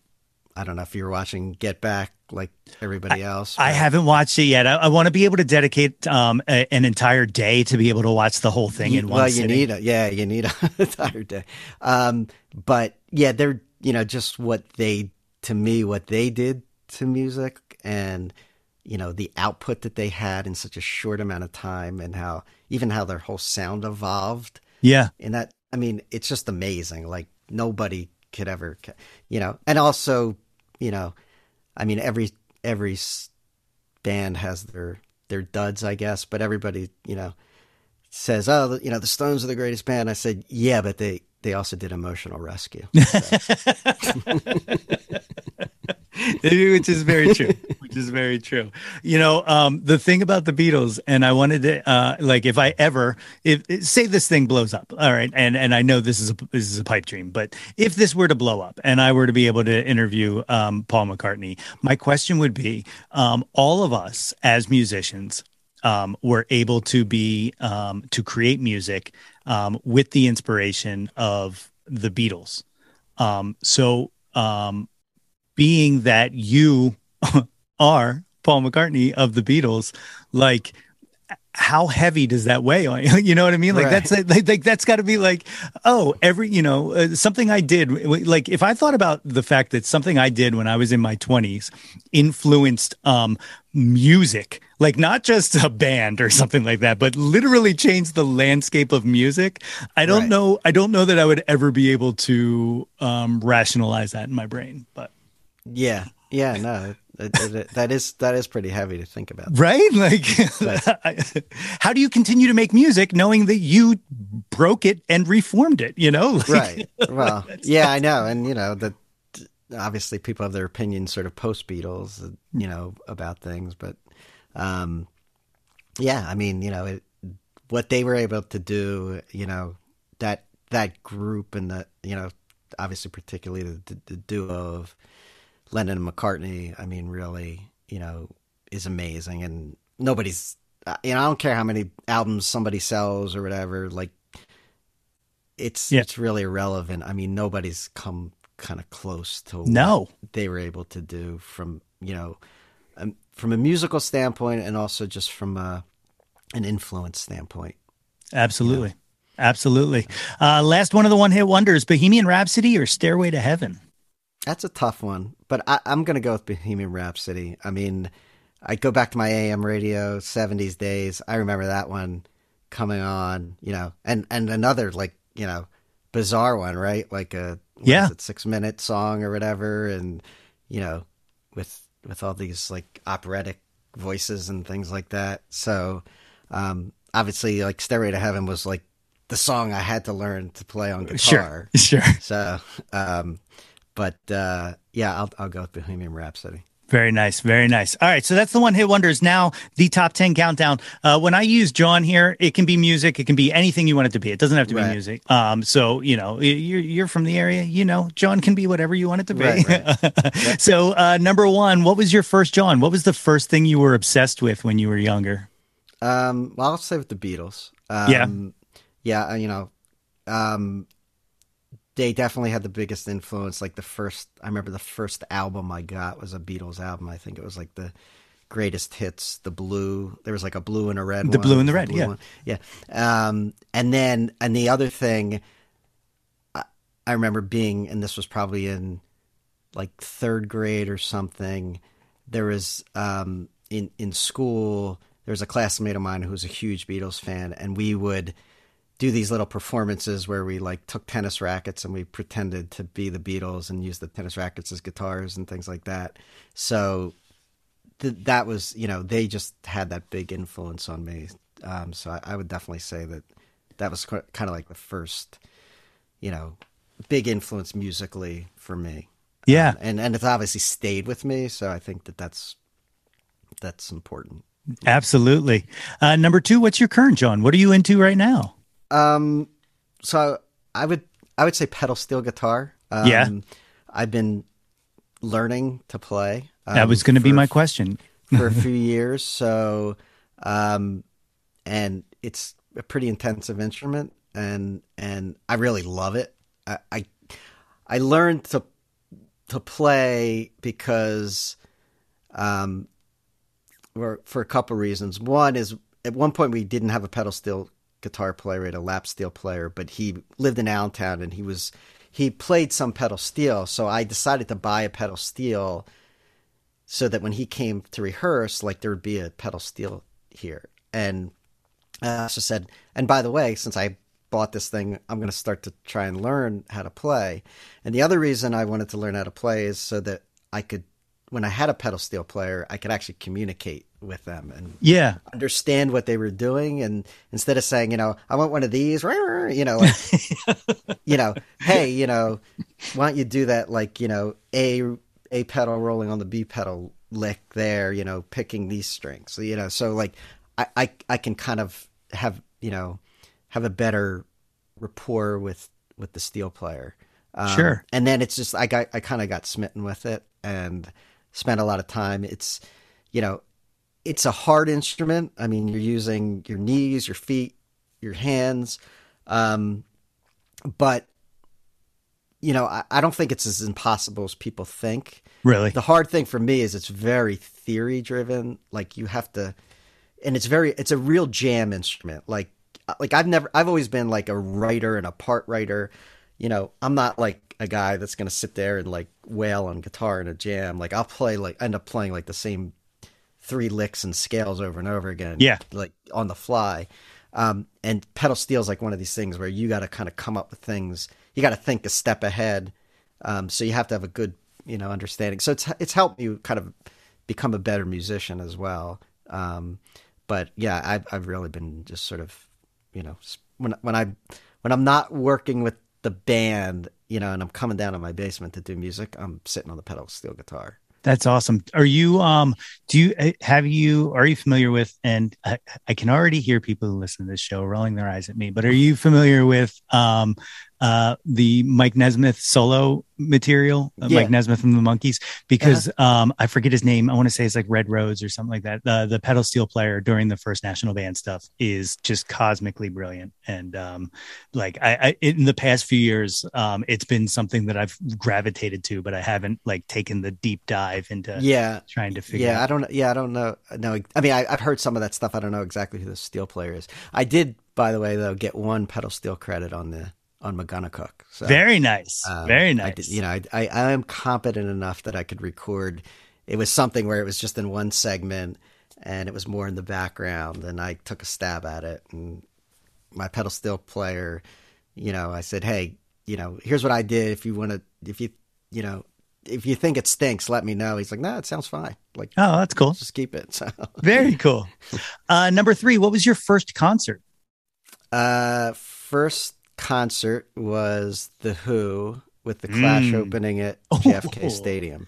I don't know if you're watching Get Back like everybody else. I haven't watched it yet. I, I want to be able to dedicate um, a, an entire day to be able to watch the whole thing in one well, you sitting. need a yeah, you need a entire day. Um, but yeah, they're you know just what they to me what they did to music and you know the output that they had in such a short amount of time and how even how their whole sound evolved yeah, and that I mean it's just amazing. Like nobody could ever, you know, and also you know, I mean every every band has their their duds, I guess, but everybody you know says, oh, the- you know, the Stones are the greatest band. I said, yeah, but they they also did Emotional Rescue. which is very true which is very true you know um the thing about the beatles and i wanted to uh like if i ever if say this thing blows up all right and and i know this is a this is a pipe dream but if this were to blow up and i were to be able to interview um paul mccartney my question would be um all of us as musicians um, were able to be um, to create music um, with the inspiration of the Beatles. So, um, being that you are Paul McCartney of the Beatles, like how heavy does that weigh on you? You know what I mean? Like Right. that's like, like that's got to be like, oh, every you know uh, something I did. Like if I thought about the fact that something I did when I was in my twenties influenced um music, like not just a band or something like that, but literally changed the landscape of music. I don't Right. know. I don't know that I would ever be able to um rationalize that in my brain, but. Yeah, yeah, no, it, it, that is that is pretty heavy to think about. right? Like how do you continue to make music knowing that you broke it and reformed it you know? Like- right. Well, yeah, I know, and you know that obviously people have their opinions sort of post Beatles, uh, you know, about things, but um, yeah, I mean, you know, it, what they were able to do, you know, that that group and the, you know, obviously particularly the, the duo of Lennon and McCartney, I mean, really, you know, is amazing, and nobody's, uh, you know, I don't care how many albums somebody sells or whatever, like it's Yeah. it's really irrelevant. I mean, nobody's come kind of close to No. what they were able to do from you know um, from a musical standpoint and also just from a, an influence standpoint. absolutely absolutely uh last one of the one hit wonders bohemian rhapsody or stairway to heaven That's a tough one, but I, I'm going to go with Bohemian Rhapsody. I mean, I go back to my AM radio '70s days. I remember that one coming on, you know, and and another like you know bizarre one, right? Like a Yeah. it, six minute song or whatever, and you know, with with all these like operatic voices and things like that. So um, obviously, like Stairway to Heaven was like the song I had to learn to play on guitar. Sure, sure. So, um, but uh, yeah, I'll I'll go with Bohemian Rhapsody. Very nice, very nice. All right, so that's the one hit wonders. Now the top ten countdown. Uh, when I use Jawn here, it can be music, it can be anything you want it to be. It doesn't have to be music. Um, so you know, you're you're from the area, you know, Jawn can be whatever you want it to be. Right, so uh, number one, what was your first Jawn? What was the first thing you were obsessed with when you were younger? Um, well, I'll say with the Beatles. Um, Yeah. yeah, uh, you know, um, they definitely had the biggest influence. Like the first, I remember the first album I got was a Beatles album. I think it was like the greatest hits, the blue. There was like a blue and a red. The one. blue and the red, yeah. one. yeah. Um, and then and the other thing, I, I remember being, and this was probably in like third grade or something. There was um, in in school. There was a classmate of mine who was a huge Beatles fan, and we would do these little performances where we like took tennis rackets and we pretended to be the Beatles and used the tennis rackets as guitars and things like that. So th- that was, you know, they just had that big influence on me. Um, so I, I would definitely say that that was kind of like the first, you know, big influence musically for me. Yeah. Um, and and it's obviously stayed with me. So I think that that's that's important. Absolutely. Uh, number two, what's your current Jawn? What are you into right now? Um, so I would I would say pedal steel guitar. Um, Yeah. I've been learning to play. that um, was going to be my question. for a few years. So, um, and it's a pretty intensive instrument, and and I really love it. I I, I learned to to play because, um, for for a couple reasons. One is at one point we didn't have a pedal steel guitar player, we had a lap steel player, but he lived in Allentown and he was he played some pedal steel, so I decided to buy a pedal steel so that when he came to rehearse, like there would be a pedal steel here. And I also said, and by the way, since I bought this thing, I'm going to start to try and learn how to play. And the other reason I wanted to learn how to play is so that I could, when I had a pedal steel player, I could actually communicate with them and Yeah. understand what they were doing. And instead of saying, you know, I want one of these, you know, like, you know, hey, you know, why don't you do that? Like, you know, a a pedal rolling on the B pedal lick there, you know, picking these strings. So, you know, so like I, I I can kind of have, you know, have a better rapport with with the steel player. Um, Sure. And then it's just I got I kind of got smitten with it and spent a lot of time. It's you know, it's a hard instrument. I mean, you're using your knees, your feet, your hands. Um, but you know, I, I don't think it's as impossible as people think. Really? The hard thing for me is it's very theory driven. Like you have to, and it's very, it's a real jam instrument. Like, like I've never, I've always been like a writer and a part writer. You know, I'm not like a guy that's going to sit there and like wail on guitar in a jam. Like I'll play, like end up playing like the same three licks and scales over and over again. Yeah. Like on the fly. Um, and pedal steel is like one of these things where you got to kind of come up with things. You got to think a step ahead. Um, so you have to have a good, you know, understanding. So it's it's helped me kind of become a better musician as well. Um, but yeah, I've I've really been just sort of, you know, when when I when I'm not working with the band, you know, and I'm coming down to my basement to do music, I'm sitting on the pedal steel guitar. That's awesome. Are you um do you eh, have you are you familiar with and I, I can already hear people who listen to this show rolling their eyes at me, but are you familiar with um uh the Mike Nesmith solo material, uh, Yeah. Mike Nesmith from the Monkees because um I forget his name. I want to say it's like Red Rhodes or something like that. The the pedal steel player during the first national band stuff is just cosmically brilliant and um like I, I in the past few years um it's been something that I've gravitated to but I haven't like taken the deep dive into Yeah, trying to figure yeah. I don't. Yeah, I don't know. No, I mean, I, I've heard some of that stuff. I don't know exactly who the steel player is. I did, by the way, though, get one pedal steel credit on the on Megunticook. So Very nice. um, Very I nice. did- you know, I, I I am competent enough that I could record. It was something where it was just in one segment, and it was more in the background, and I took a stab at it. And my pedal steel player, you know, I said, hey, you know, here's what I did. If you want to, if you, you know. If you think it stinks, let me know. He's like, no, it sounds fine. Like, oh, that's cool. just keep it. So, Very cool. Uh, number three, what was your first concert? uh, first concert was The Who with the Clash Mm. opening at JFK Oh. Stadium.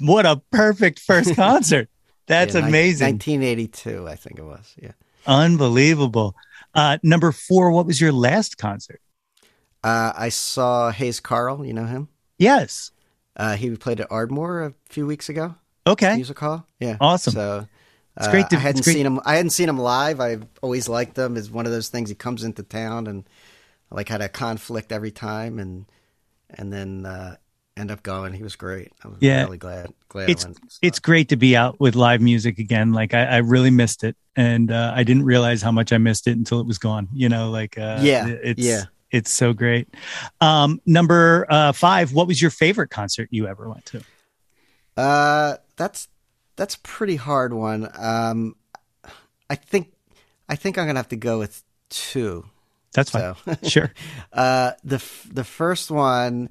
What a perfect first concert. That's Yeah, amazing. 1982, I think it was. Yeah. Unbelievable. Uh, number four, what was your last concert? Uh, I saw Hayes Carll. You know him? Yes. Uh, he played at Ardmore a few weeks ago. Okay. Music hall. Yeah. Awesome. So It's uh, great to- I hadn't it's seen him. I hadn't seen him live. I've always liked him. Is one of those things. He comes into town and like had a conflict every time, and and then uh, end up going. He was great. I was Yeah. really glad. Glad It's I went. So- it's great to be out with live music again. Like I, I really missed it, and uh, I didn't realize how much I missed it until it was gone. You know, like uh, Yeah, it's yeah. it's so great. Um, number uh, five, what was your favorite concert you ever went to? Uh, that's that's a pretty hard one. Um, I think I think I'm gonna have to go with two. That's fine. So, Sure. uh, the f- the first one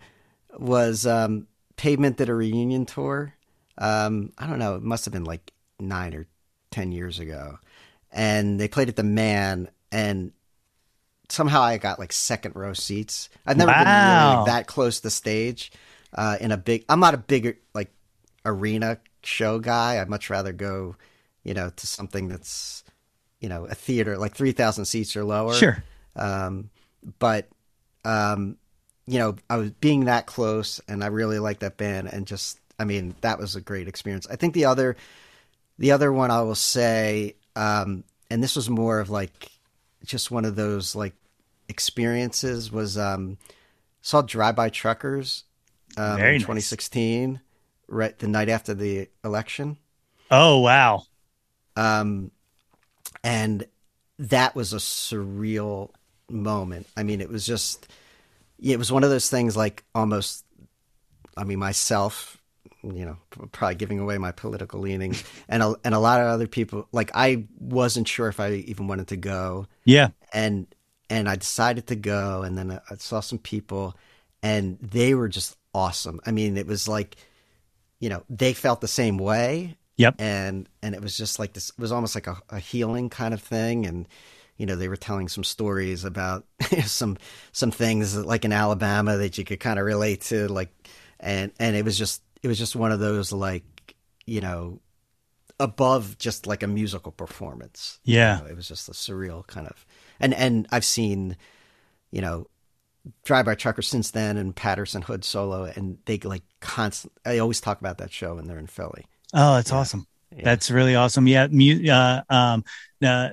was um, Pavement did a reunion tour. Um, I don't know. It must have been like nine or ten years ago, and they played at the Mann, and somehow I got like second row seats. I've never been Wow. really that close to stage uh, in a big. I'm not a big like arena show guy. I'd much rather go, you know, to something that's you know a theater like three thousand seats or lower. Sure. Um, but um, you know, I was being that close, and I really liked that band, and just, I mean, that was a great experience. I think the other, the other one I will say, um, and this was more of like just one of those like experiences was um, saw Drive By Truckers um, in nice. 2016, right the night after the election. Oh wow. Um, and that was a surreal moment. I mean, it was just, it was one of those things like almost, I mean, myself, you know, probably giving away my political leanings, and a, and a lot of other people. Like, I wasn't sure if I even wanted to go, Yeah. and and I decided to go, and then I saw some people, and they were just awesome. I mean, it was like, you know, they felt the same way, Yep. and and it was just like this it was almost like a, a healing kind of thing and you know they were telling some stories about some some things like in Alabama that you could kind of relate to like and and it was just it was just one of those like you know above just like a musical performance Yeah. You know, it was just a surreal kind of and and I've seen you know Drive by Trucker since then and Patterson Hood solo and they like constant I always talk about that show when they're in Philly Oh, that's awesome. That's really awesome. Yeah, mu- uh, um,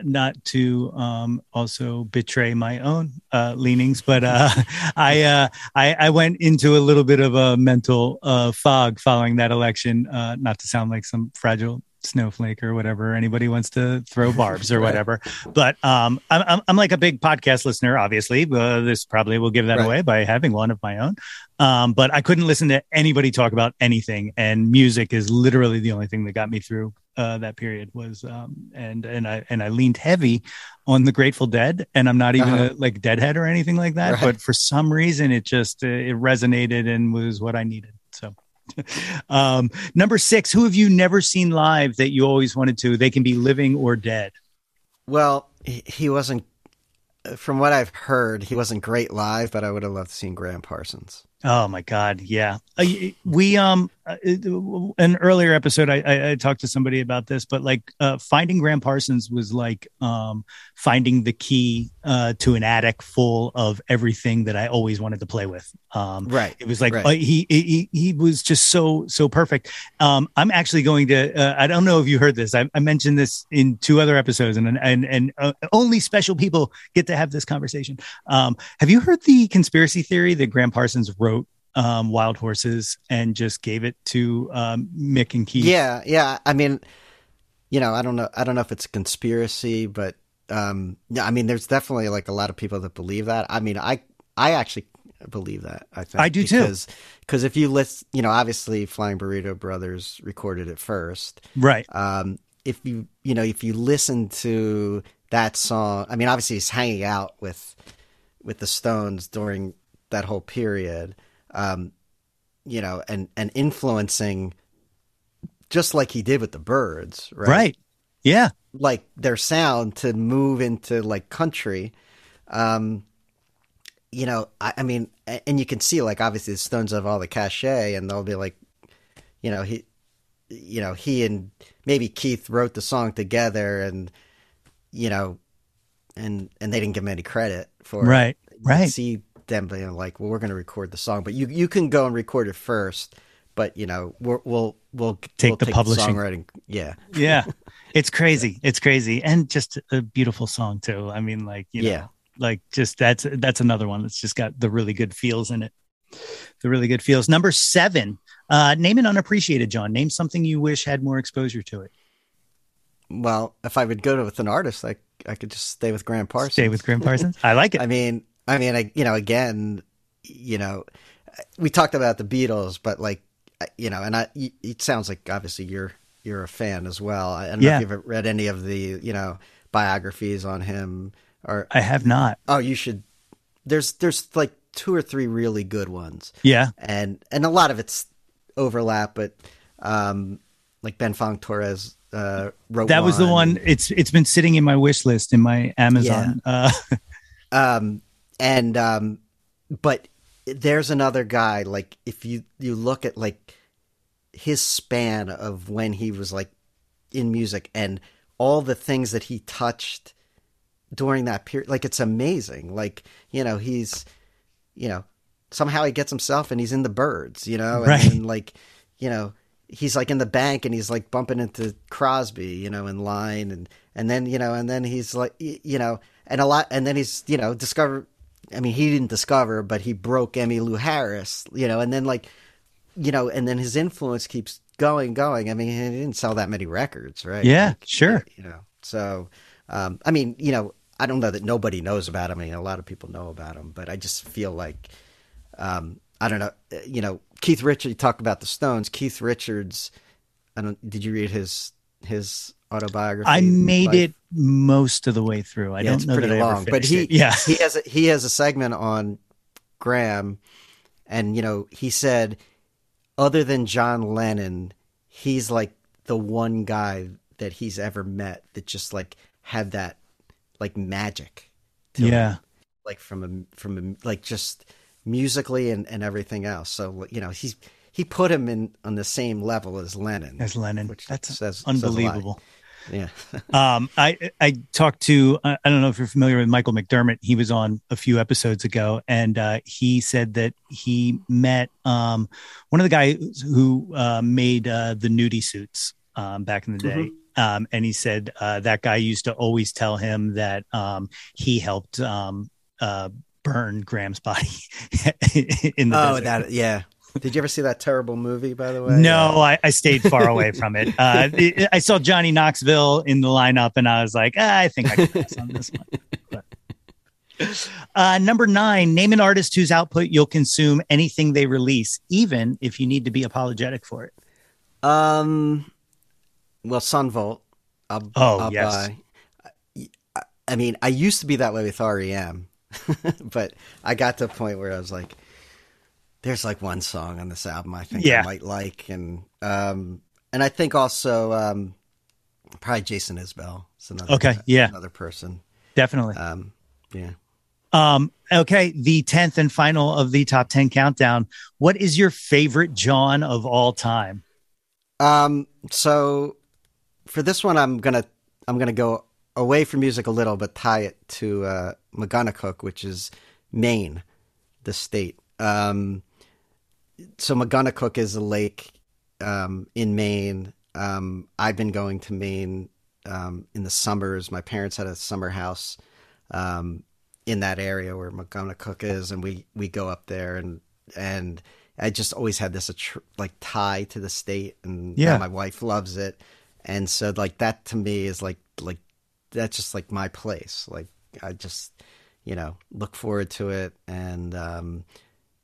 not to um, also betray my own uh, leanings, but uh, I, uh, I I went into a little bit of a mental uh, fog following that election. Uh, not to sound like some fragile snowflake or whatever anybody wants to throw barbs or Right. whatever, but um, I'm, I'm I'm like a big podcast listener. Obviously, uh, this probably will give that Right. away by having one of my own. Um, but I couldn't listen to anybody talk about anything, and music is literally the only thing that got me through uh, that period. Was um, and and I and I leaned heavy on the Grateful Dead, and I'm not even Uh-huh. a, like Deadhead or anything like that. Right. But for some reason, it just uh, it resonated and was what I needed. So. um number six who have you never seen live that you always wanted to they can be living or dead Well, he, wasn't. From what I've heard, he wasn't great live, but I would have loved to seen Gram Parsons. Oh my God, yeah. Uh, we um, uh, an earlier episode, I, I, I talked to somebody about this, but like uh, finding Gram Parsons was like um, finding the key uh, to an attic full of everything that I always wanted to play with. Um, Right. it was like Right. uh, he, he he was just so so perfect. Um, I'm actually going to. Uh, I don't know if you heard this. I, I mentioned this in two other episodes, and and and uh, only special people get to have this conversation. Um, have you heard the conspiracy theory that Gram Parsons wrote um, Wild Horses and just gave it to um, Mick and Keith? Yeah, yeah. I mean, you know, I don't know. I don't know if it's a conspiracy, but um, yeah. I mean, there's definitely like a lot of people that believe that. I mean, I I actually believe that. I think I do too. because because if you list, you know, obviously Flying Burrito Brothers recorded it first. right. um, if you you know if you listen to that song, I mean, obviously he's hanging out with with the Stones during that whole period, um, you know, and and influencing just like he did with the Byrds, right? Right. Yeah. Like their sound to move into like country. Um, you know, I, I mean, and you can see like obviously the Stones have all the cachet, and they'll be like, you know, he, you know, he and maybe Keith wrote the song together, and you know, and and they didn't give him any credit for right, it. right. See them being like, well, we're going to record the song, but you you can go and record it first, but you know, we will we'll we'll take we'll the publishing, songwriting, yeah, yeah. It's crazy. It's crazy, and just a beautiful song too. I mean, like you know, yeah like just that's that's another one that's just got the really good feels in it. The really good feels. Number seven. Uh name an unappreciated jawn. Name something you wish had more exposure to it. Well if i would go to with an artist like i could just stay with gram parsons. Stay with gram parsons? I like it. I mean i mean I, you know again you know we talked about the beatles but like you know and i it sounds like obviously you're you're a fan as well i don't yeah. know if you've read any of the you know biographies on him or I have not. Oh, you should. There's there's like two or three really good ones. Yeah, and and a lot of it's overlap, but um, like Ben Fong Torres uh, wrote. That was one. the one. It's it's been sitting in my wish list in my Amazon. Yeah. Uh, um, and um, but there's another guy. Like if you you look at like his span of when he was like in music and all the things that he touched during that period. Like it's amazing. Like you know he's you know somehow he gets himself and he's in the Byrds. You know, and, right. and like you know he's like in the bank and he's like bumping into Crosby. You know, in line and and then you know and then he's like you know and a lot and then he's you know discover. I mean, he didn't discover, but he broke Emmylou Harris. You know, and then like you know, and then his influence keeps going, going. I mean, he didn't sell that many records, right? Yeah, like, sure. You know, so um, I mean, you know, I don't know that nobody knows about him. I mean, a lot of people know about him, but I just feel like, um, I don't know, you know, Keith Richards, talk about the Stones. Keith Richards, I don't, did you read his, his autobiography? I made Life? it most of the way through. I yeah, don't know pretty that I ever but he, it. yeah, he has, a, he has a segment on Gram and, you know, he said, other than John Lennon, he's like the one guy that he's ever met that just like had that like magic. yeah. Him. Like from a from a, like just musically and, and everything else. So you know he's he put him in on the same level as Lennon. As Lennon, which that's says, unbelievable. Says yeah. um, I I talked to I don't know if you're familiar with Michael McDermott. He was on a few episodes ago, and uh, he said that he met um, one of the guys who uh, made uh, the nudie suits um, back in the day. Mm-hmm. Um, and he said uh, that guy used to always tell him that um, he helped um, uh, burn Gram's body in the oh desert. that yeah. Did you ever see that terrible movie? By the way, no, I, I stayed far away from it. Uh, it. I saw Johnny Knoxville in the lineup, and I was like, ah, I think I can pass on this one. But. Uh, number nine, name an artist whose output you'll consume anything they release, even if you need to be apologetic for it. Um, well, Son Volt. I'll, oh I'll yes. Buy. I mean, I used to be that way with REM, but I got to a point where I was like, "There's like one song on this album I think yeah. I might like," and um, and I think also um, probably Jason Isbell. Is another, okay, yeah, another person, definitely. Um, yeah. Um, okay, the 10th and final of the top 10 countdown. What is your favorite Jawn of all time? Um, so for this one, I'm gonna I'm gonna go away from music a little, but tie it to uh, Megunticook, which is Maine, the state. Um, so Megunticook is a lake um, in Maine. Um, I've been going to Maine um, in the summers. My parents had a summer house um, in that area where Megunticook is, and we we go up there and and I just always had this tr- like tie to the state, and yeah, my wife loves it, and so like that to me is like like that's just like my place. Like I just you know look forward to it, and um,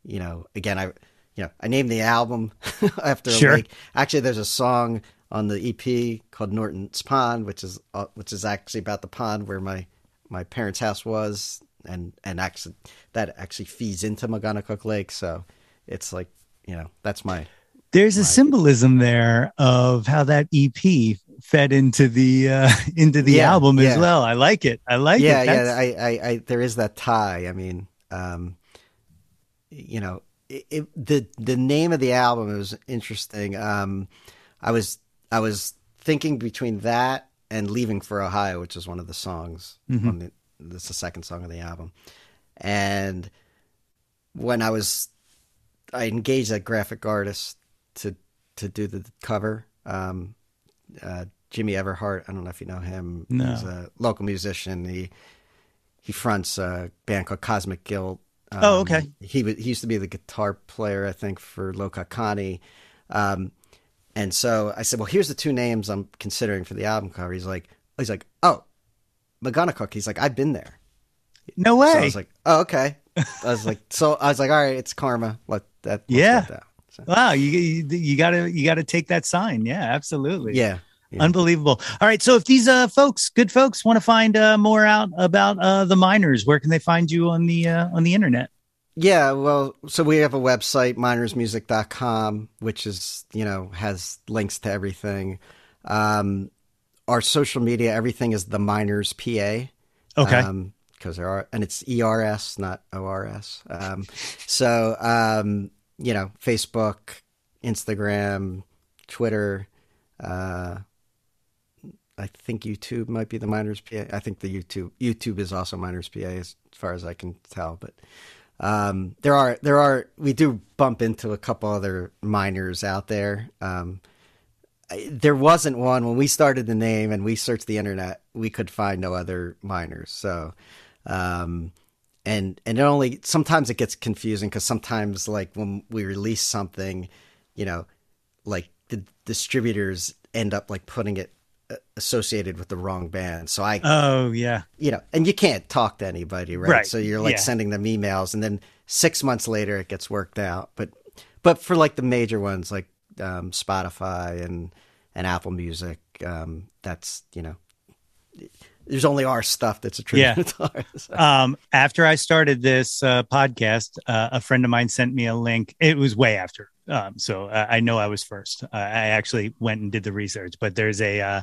you know again I you know I named the album after sure. a lake. Actually, there's a song on the EP called Norton's Pond, which is uh, which is actually about the pond where my my parents' house was, and and actually that actually feeds into Megunticook Lake, so it's like you know that's my there's my, a symbolism there of how that ep fed into the uh into the yeah, album yeah. as well. I like it. I like yeah it yeah I, I i there is that tie. I mean um you know, it, it, the the name of the album was interesting. Um, I was I was thinking between that and "Leaving for Ohio," which is one of the songs Mm-hmm. on the. That's the second song of the album, and when I was, I engaged that graphic artist to to do the cover. Um, uh, Jimmy Everhart. I don't know if you know him. No. He's a local musician. He he fronts a band called Cosmic Guilt. Um, Oh, okay. He he used to be the guitar player, I think, for Loka Kani. Um, and so I said, "Well, here's the two names I'm considering for the album cover." He's like, "He's like, oh, Megunticook." He's like, "I've been there." No way. So I was like, "Oh, okay." I was like, "So I was like, all right, it's karma. Let that, Yeah. that." So, wow, you, you you gotta you gotta take that sign. Yeah, absolutely. yeah, yeah. Unbelievable. All right. So if these uh folks, good folks, want to find uh more out about uh the miners, where can they find you on the uh on the internet? Yeah, well, so we have a website, minersmusic.com, which is, you know, has links to everything. Um, our social media, everything is the Miners PA. Okay. Um, because there are, and it's ERS, not ORS. Um, so, um, you know, Facebook, Instagram, Twitter, uh, I think YouTube might be the Miners PA. I think the YouTube YouTube is also Miners PA as far as I can tell, but um, there are there are we do bump into a couple other miners out there. Um, I- there wasn't one when we started the name and we searched the internet. We could find no other miners. So, um, and and it only sometimes it gets confusing because sometimes like when we release something, you know, like the distributors end up like putting it associated with the wrong band. So I oh yeah. you know, and you can't talk to anybody, right? Right, So you're like yeah. sending them emails, and then six months later it gets worked out. But but for like the major ones, like um, Spotify and and Apple Music, um, that's you know, there's only our stuff that's attributed to ours. Um, after I started this uh, podcast, uh, a friend of mine sent me a link. It was way after, um, so uh, I know I was first. Uh, I actually went and did the research, but there's a uh,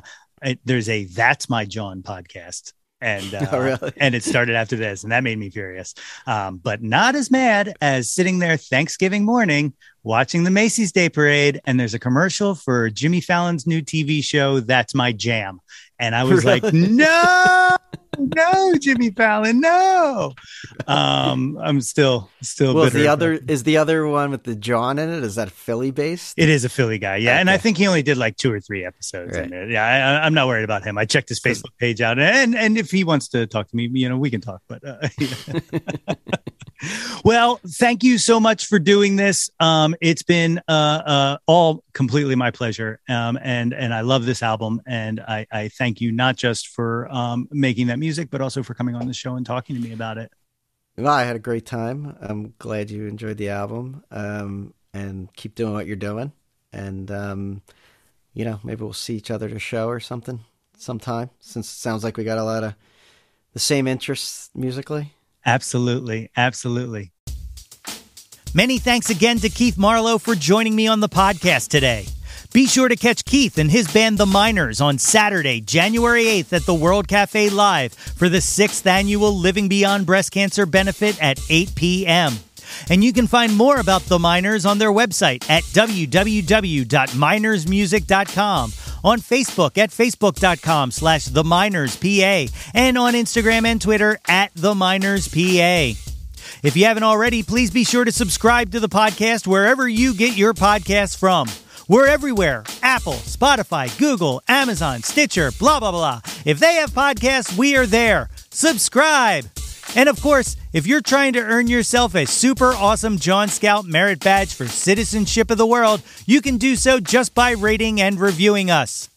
there's a that's my Jawn podcast, and uh, Oh, really? and it started after this, and that made me furious. Um, but not as mad as sitting there Thanksgiving morning watching the Macy's Day Parade, and there's a commercial for Jimmy Fallon's new TV show. That's my jam, and I was like, no. No, Jimmy Fallon, no. Um, I'm still still well, bitter. the other is the other one with the Jawn in it? Is that Philly based? It is a Philly guy, yeah, and I think he only did like two or three episodes in it. Yeah, I, I'm not worried about him. I checked his Facebook page out, and and if he wants to talk to me, you know, we can talk. But uh, well, thank you so much for doing this. Um, it's been uh, uh, all completely my pleasure, um, and and I love this album, and I, I thank you not just for um, making that music, but also for coming on the show and talking to me about it. I had a great time. I'm glad you enjoyed the album, um, and keep doing what you're doing. And um, you know, maybe we'll see each other at a show or something sometime. Since it sounds like we got a lot of the same interests musically. Absolutely, absolutely. Many thanks again to Keith Marlowe for joining me on the podcast today. Be sure to catch Keith and his band The Miners on Saturday, January 8th at the World Cafe Live for the sixth annual Living Beyond Breast Cancer benefit at 8 p.m. And you can find more about The Miners on their website at www.minersmusic.com, on Facebook at facebook.com slash The Miners PA, and on Instagram and Twitter at The Miners PA. If you haven't already, please be sure to subscribe to the podcast wherever you get your podcasts from. We're everywhere Apple, Spotify, Google, Amazon, Stitcher, blah, blah, blah. If they have podcasts, we are there. Subscribe. And of course, if you're trying to earn yourself a super awesome Jawn Scout merit badge for citizenship of the world, you can do so just by rating and reviewing us.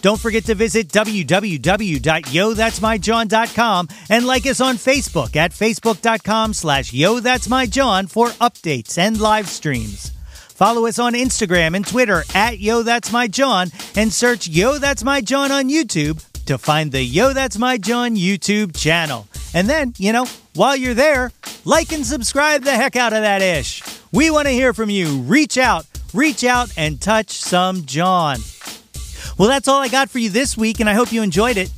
Don't forget to visit www.yothat'smyjawn.com and like us on Facebook at facebook.com slash yothat'smyjawn for updates and live streams. Follow us on Instagram and Twitter at Yo That's My Jawn and search Yo That's My Jawn on YouTube to find the Yo That's My Jawn YouTube channel. And then, you know, while you're there, like and subscribe the heck out of that ish. We want to hear from you. Reach out, reach out and touch some Jawn. Well, that's all I got for you this week, and I hope you enjoyed it.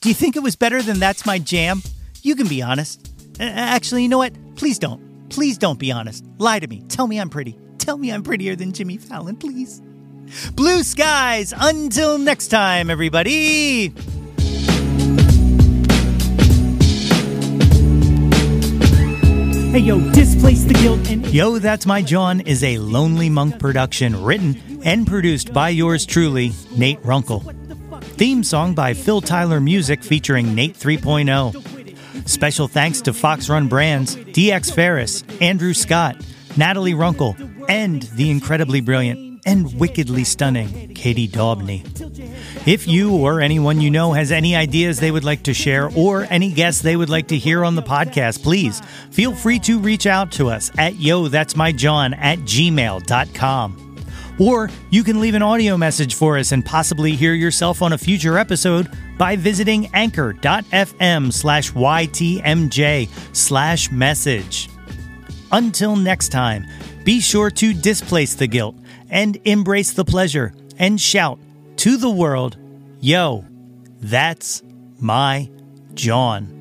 Do you think it was better than That's My Jam? You can be honest. Actually, you know what? Please don't. Please don't be honest. Lie to me. Tell me I'm pretty. Tell me I'm prettier than Jimmy Fallon, please. Blue skies. Until next time, everybody. Hey yo, displace the guilt and Yo, That's My Jawn is a Lonely Monk production written and produced by yours truly, Nate Runkle. Theme song by Phil Tyler Music featuring Nate 3.0. Special thanks to Fox Run Brands, DX Ferris, Andrew Scott, Natalie Runkle, and the incredibly brilliant and wickedly stunning Katie Daubney. If you or anyone you know has any ideas they would like to share or any guests they would like to hear on the podcast, please feel free to reach out to us at yo that's my jawn at gmail.com. Or you can leave an audio message for us and possibly hear yourself on a future episode by visiting anchor.fm slash ytmj slash message. Until next time, be sure to displace the guilt and embrace the pleasure and shout to the world, Yo, that's my Jawn.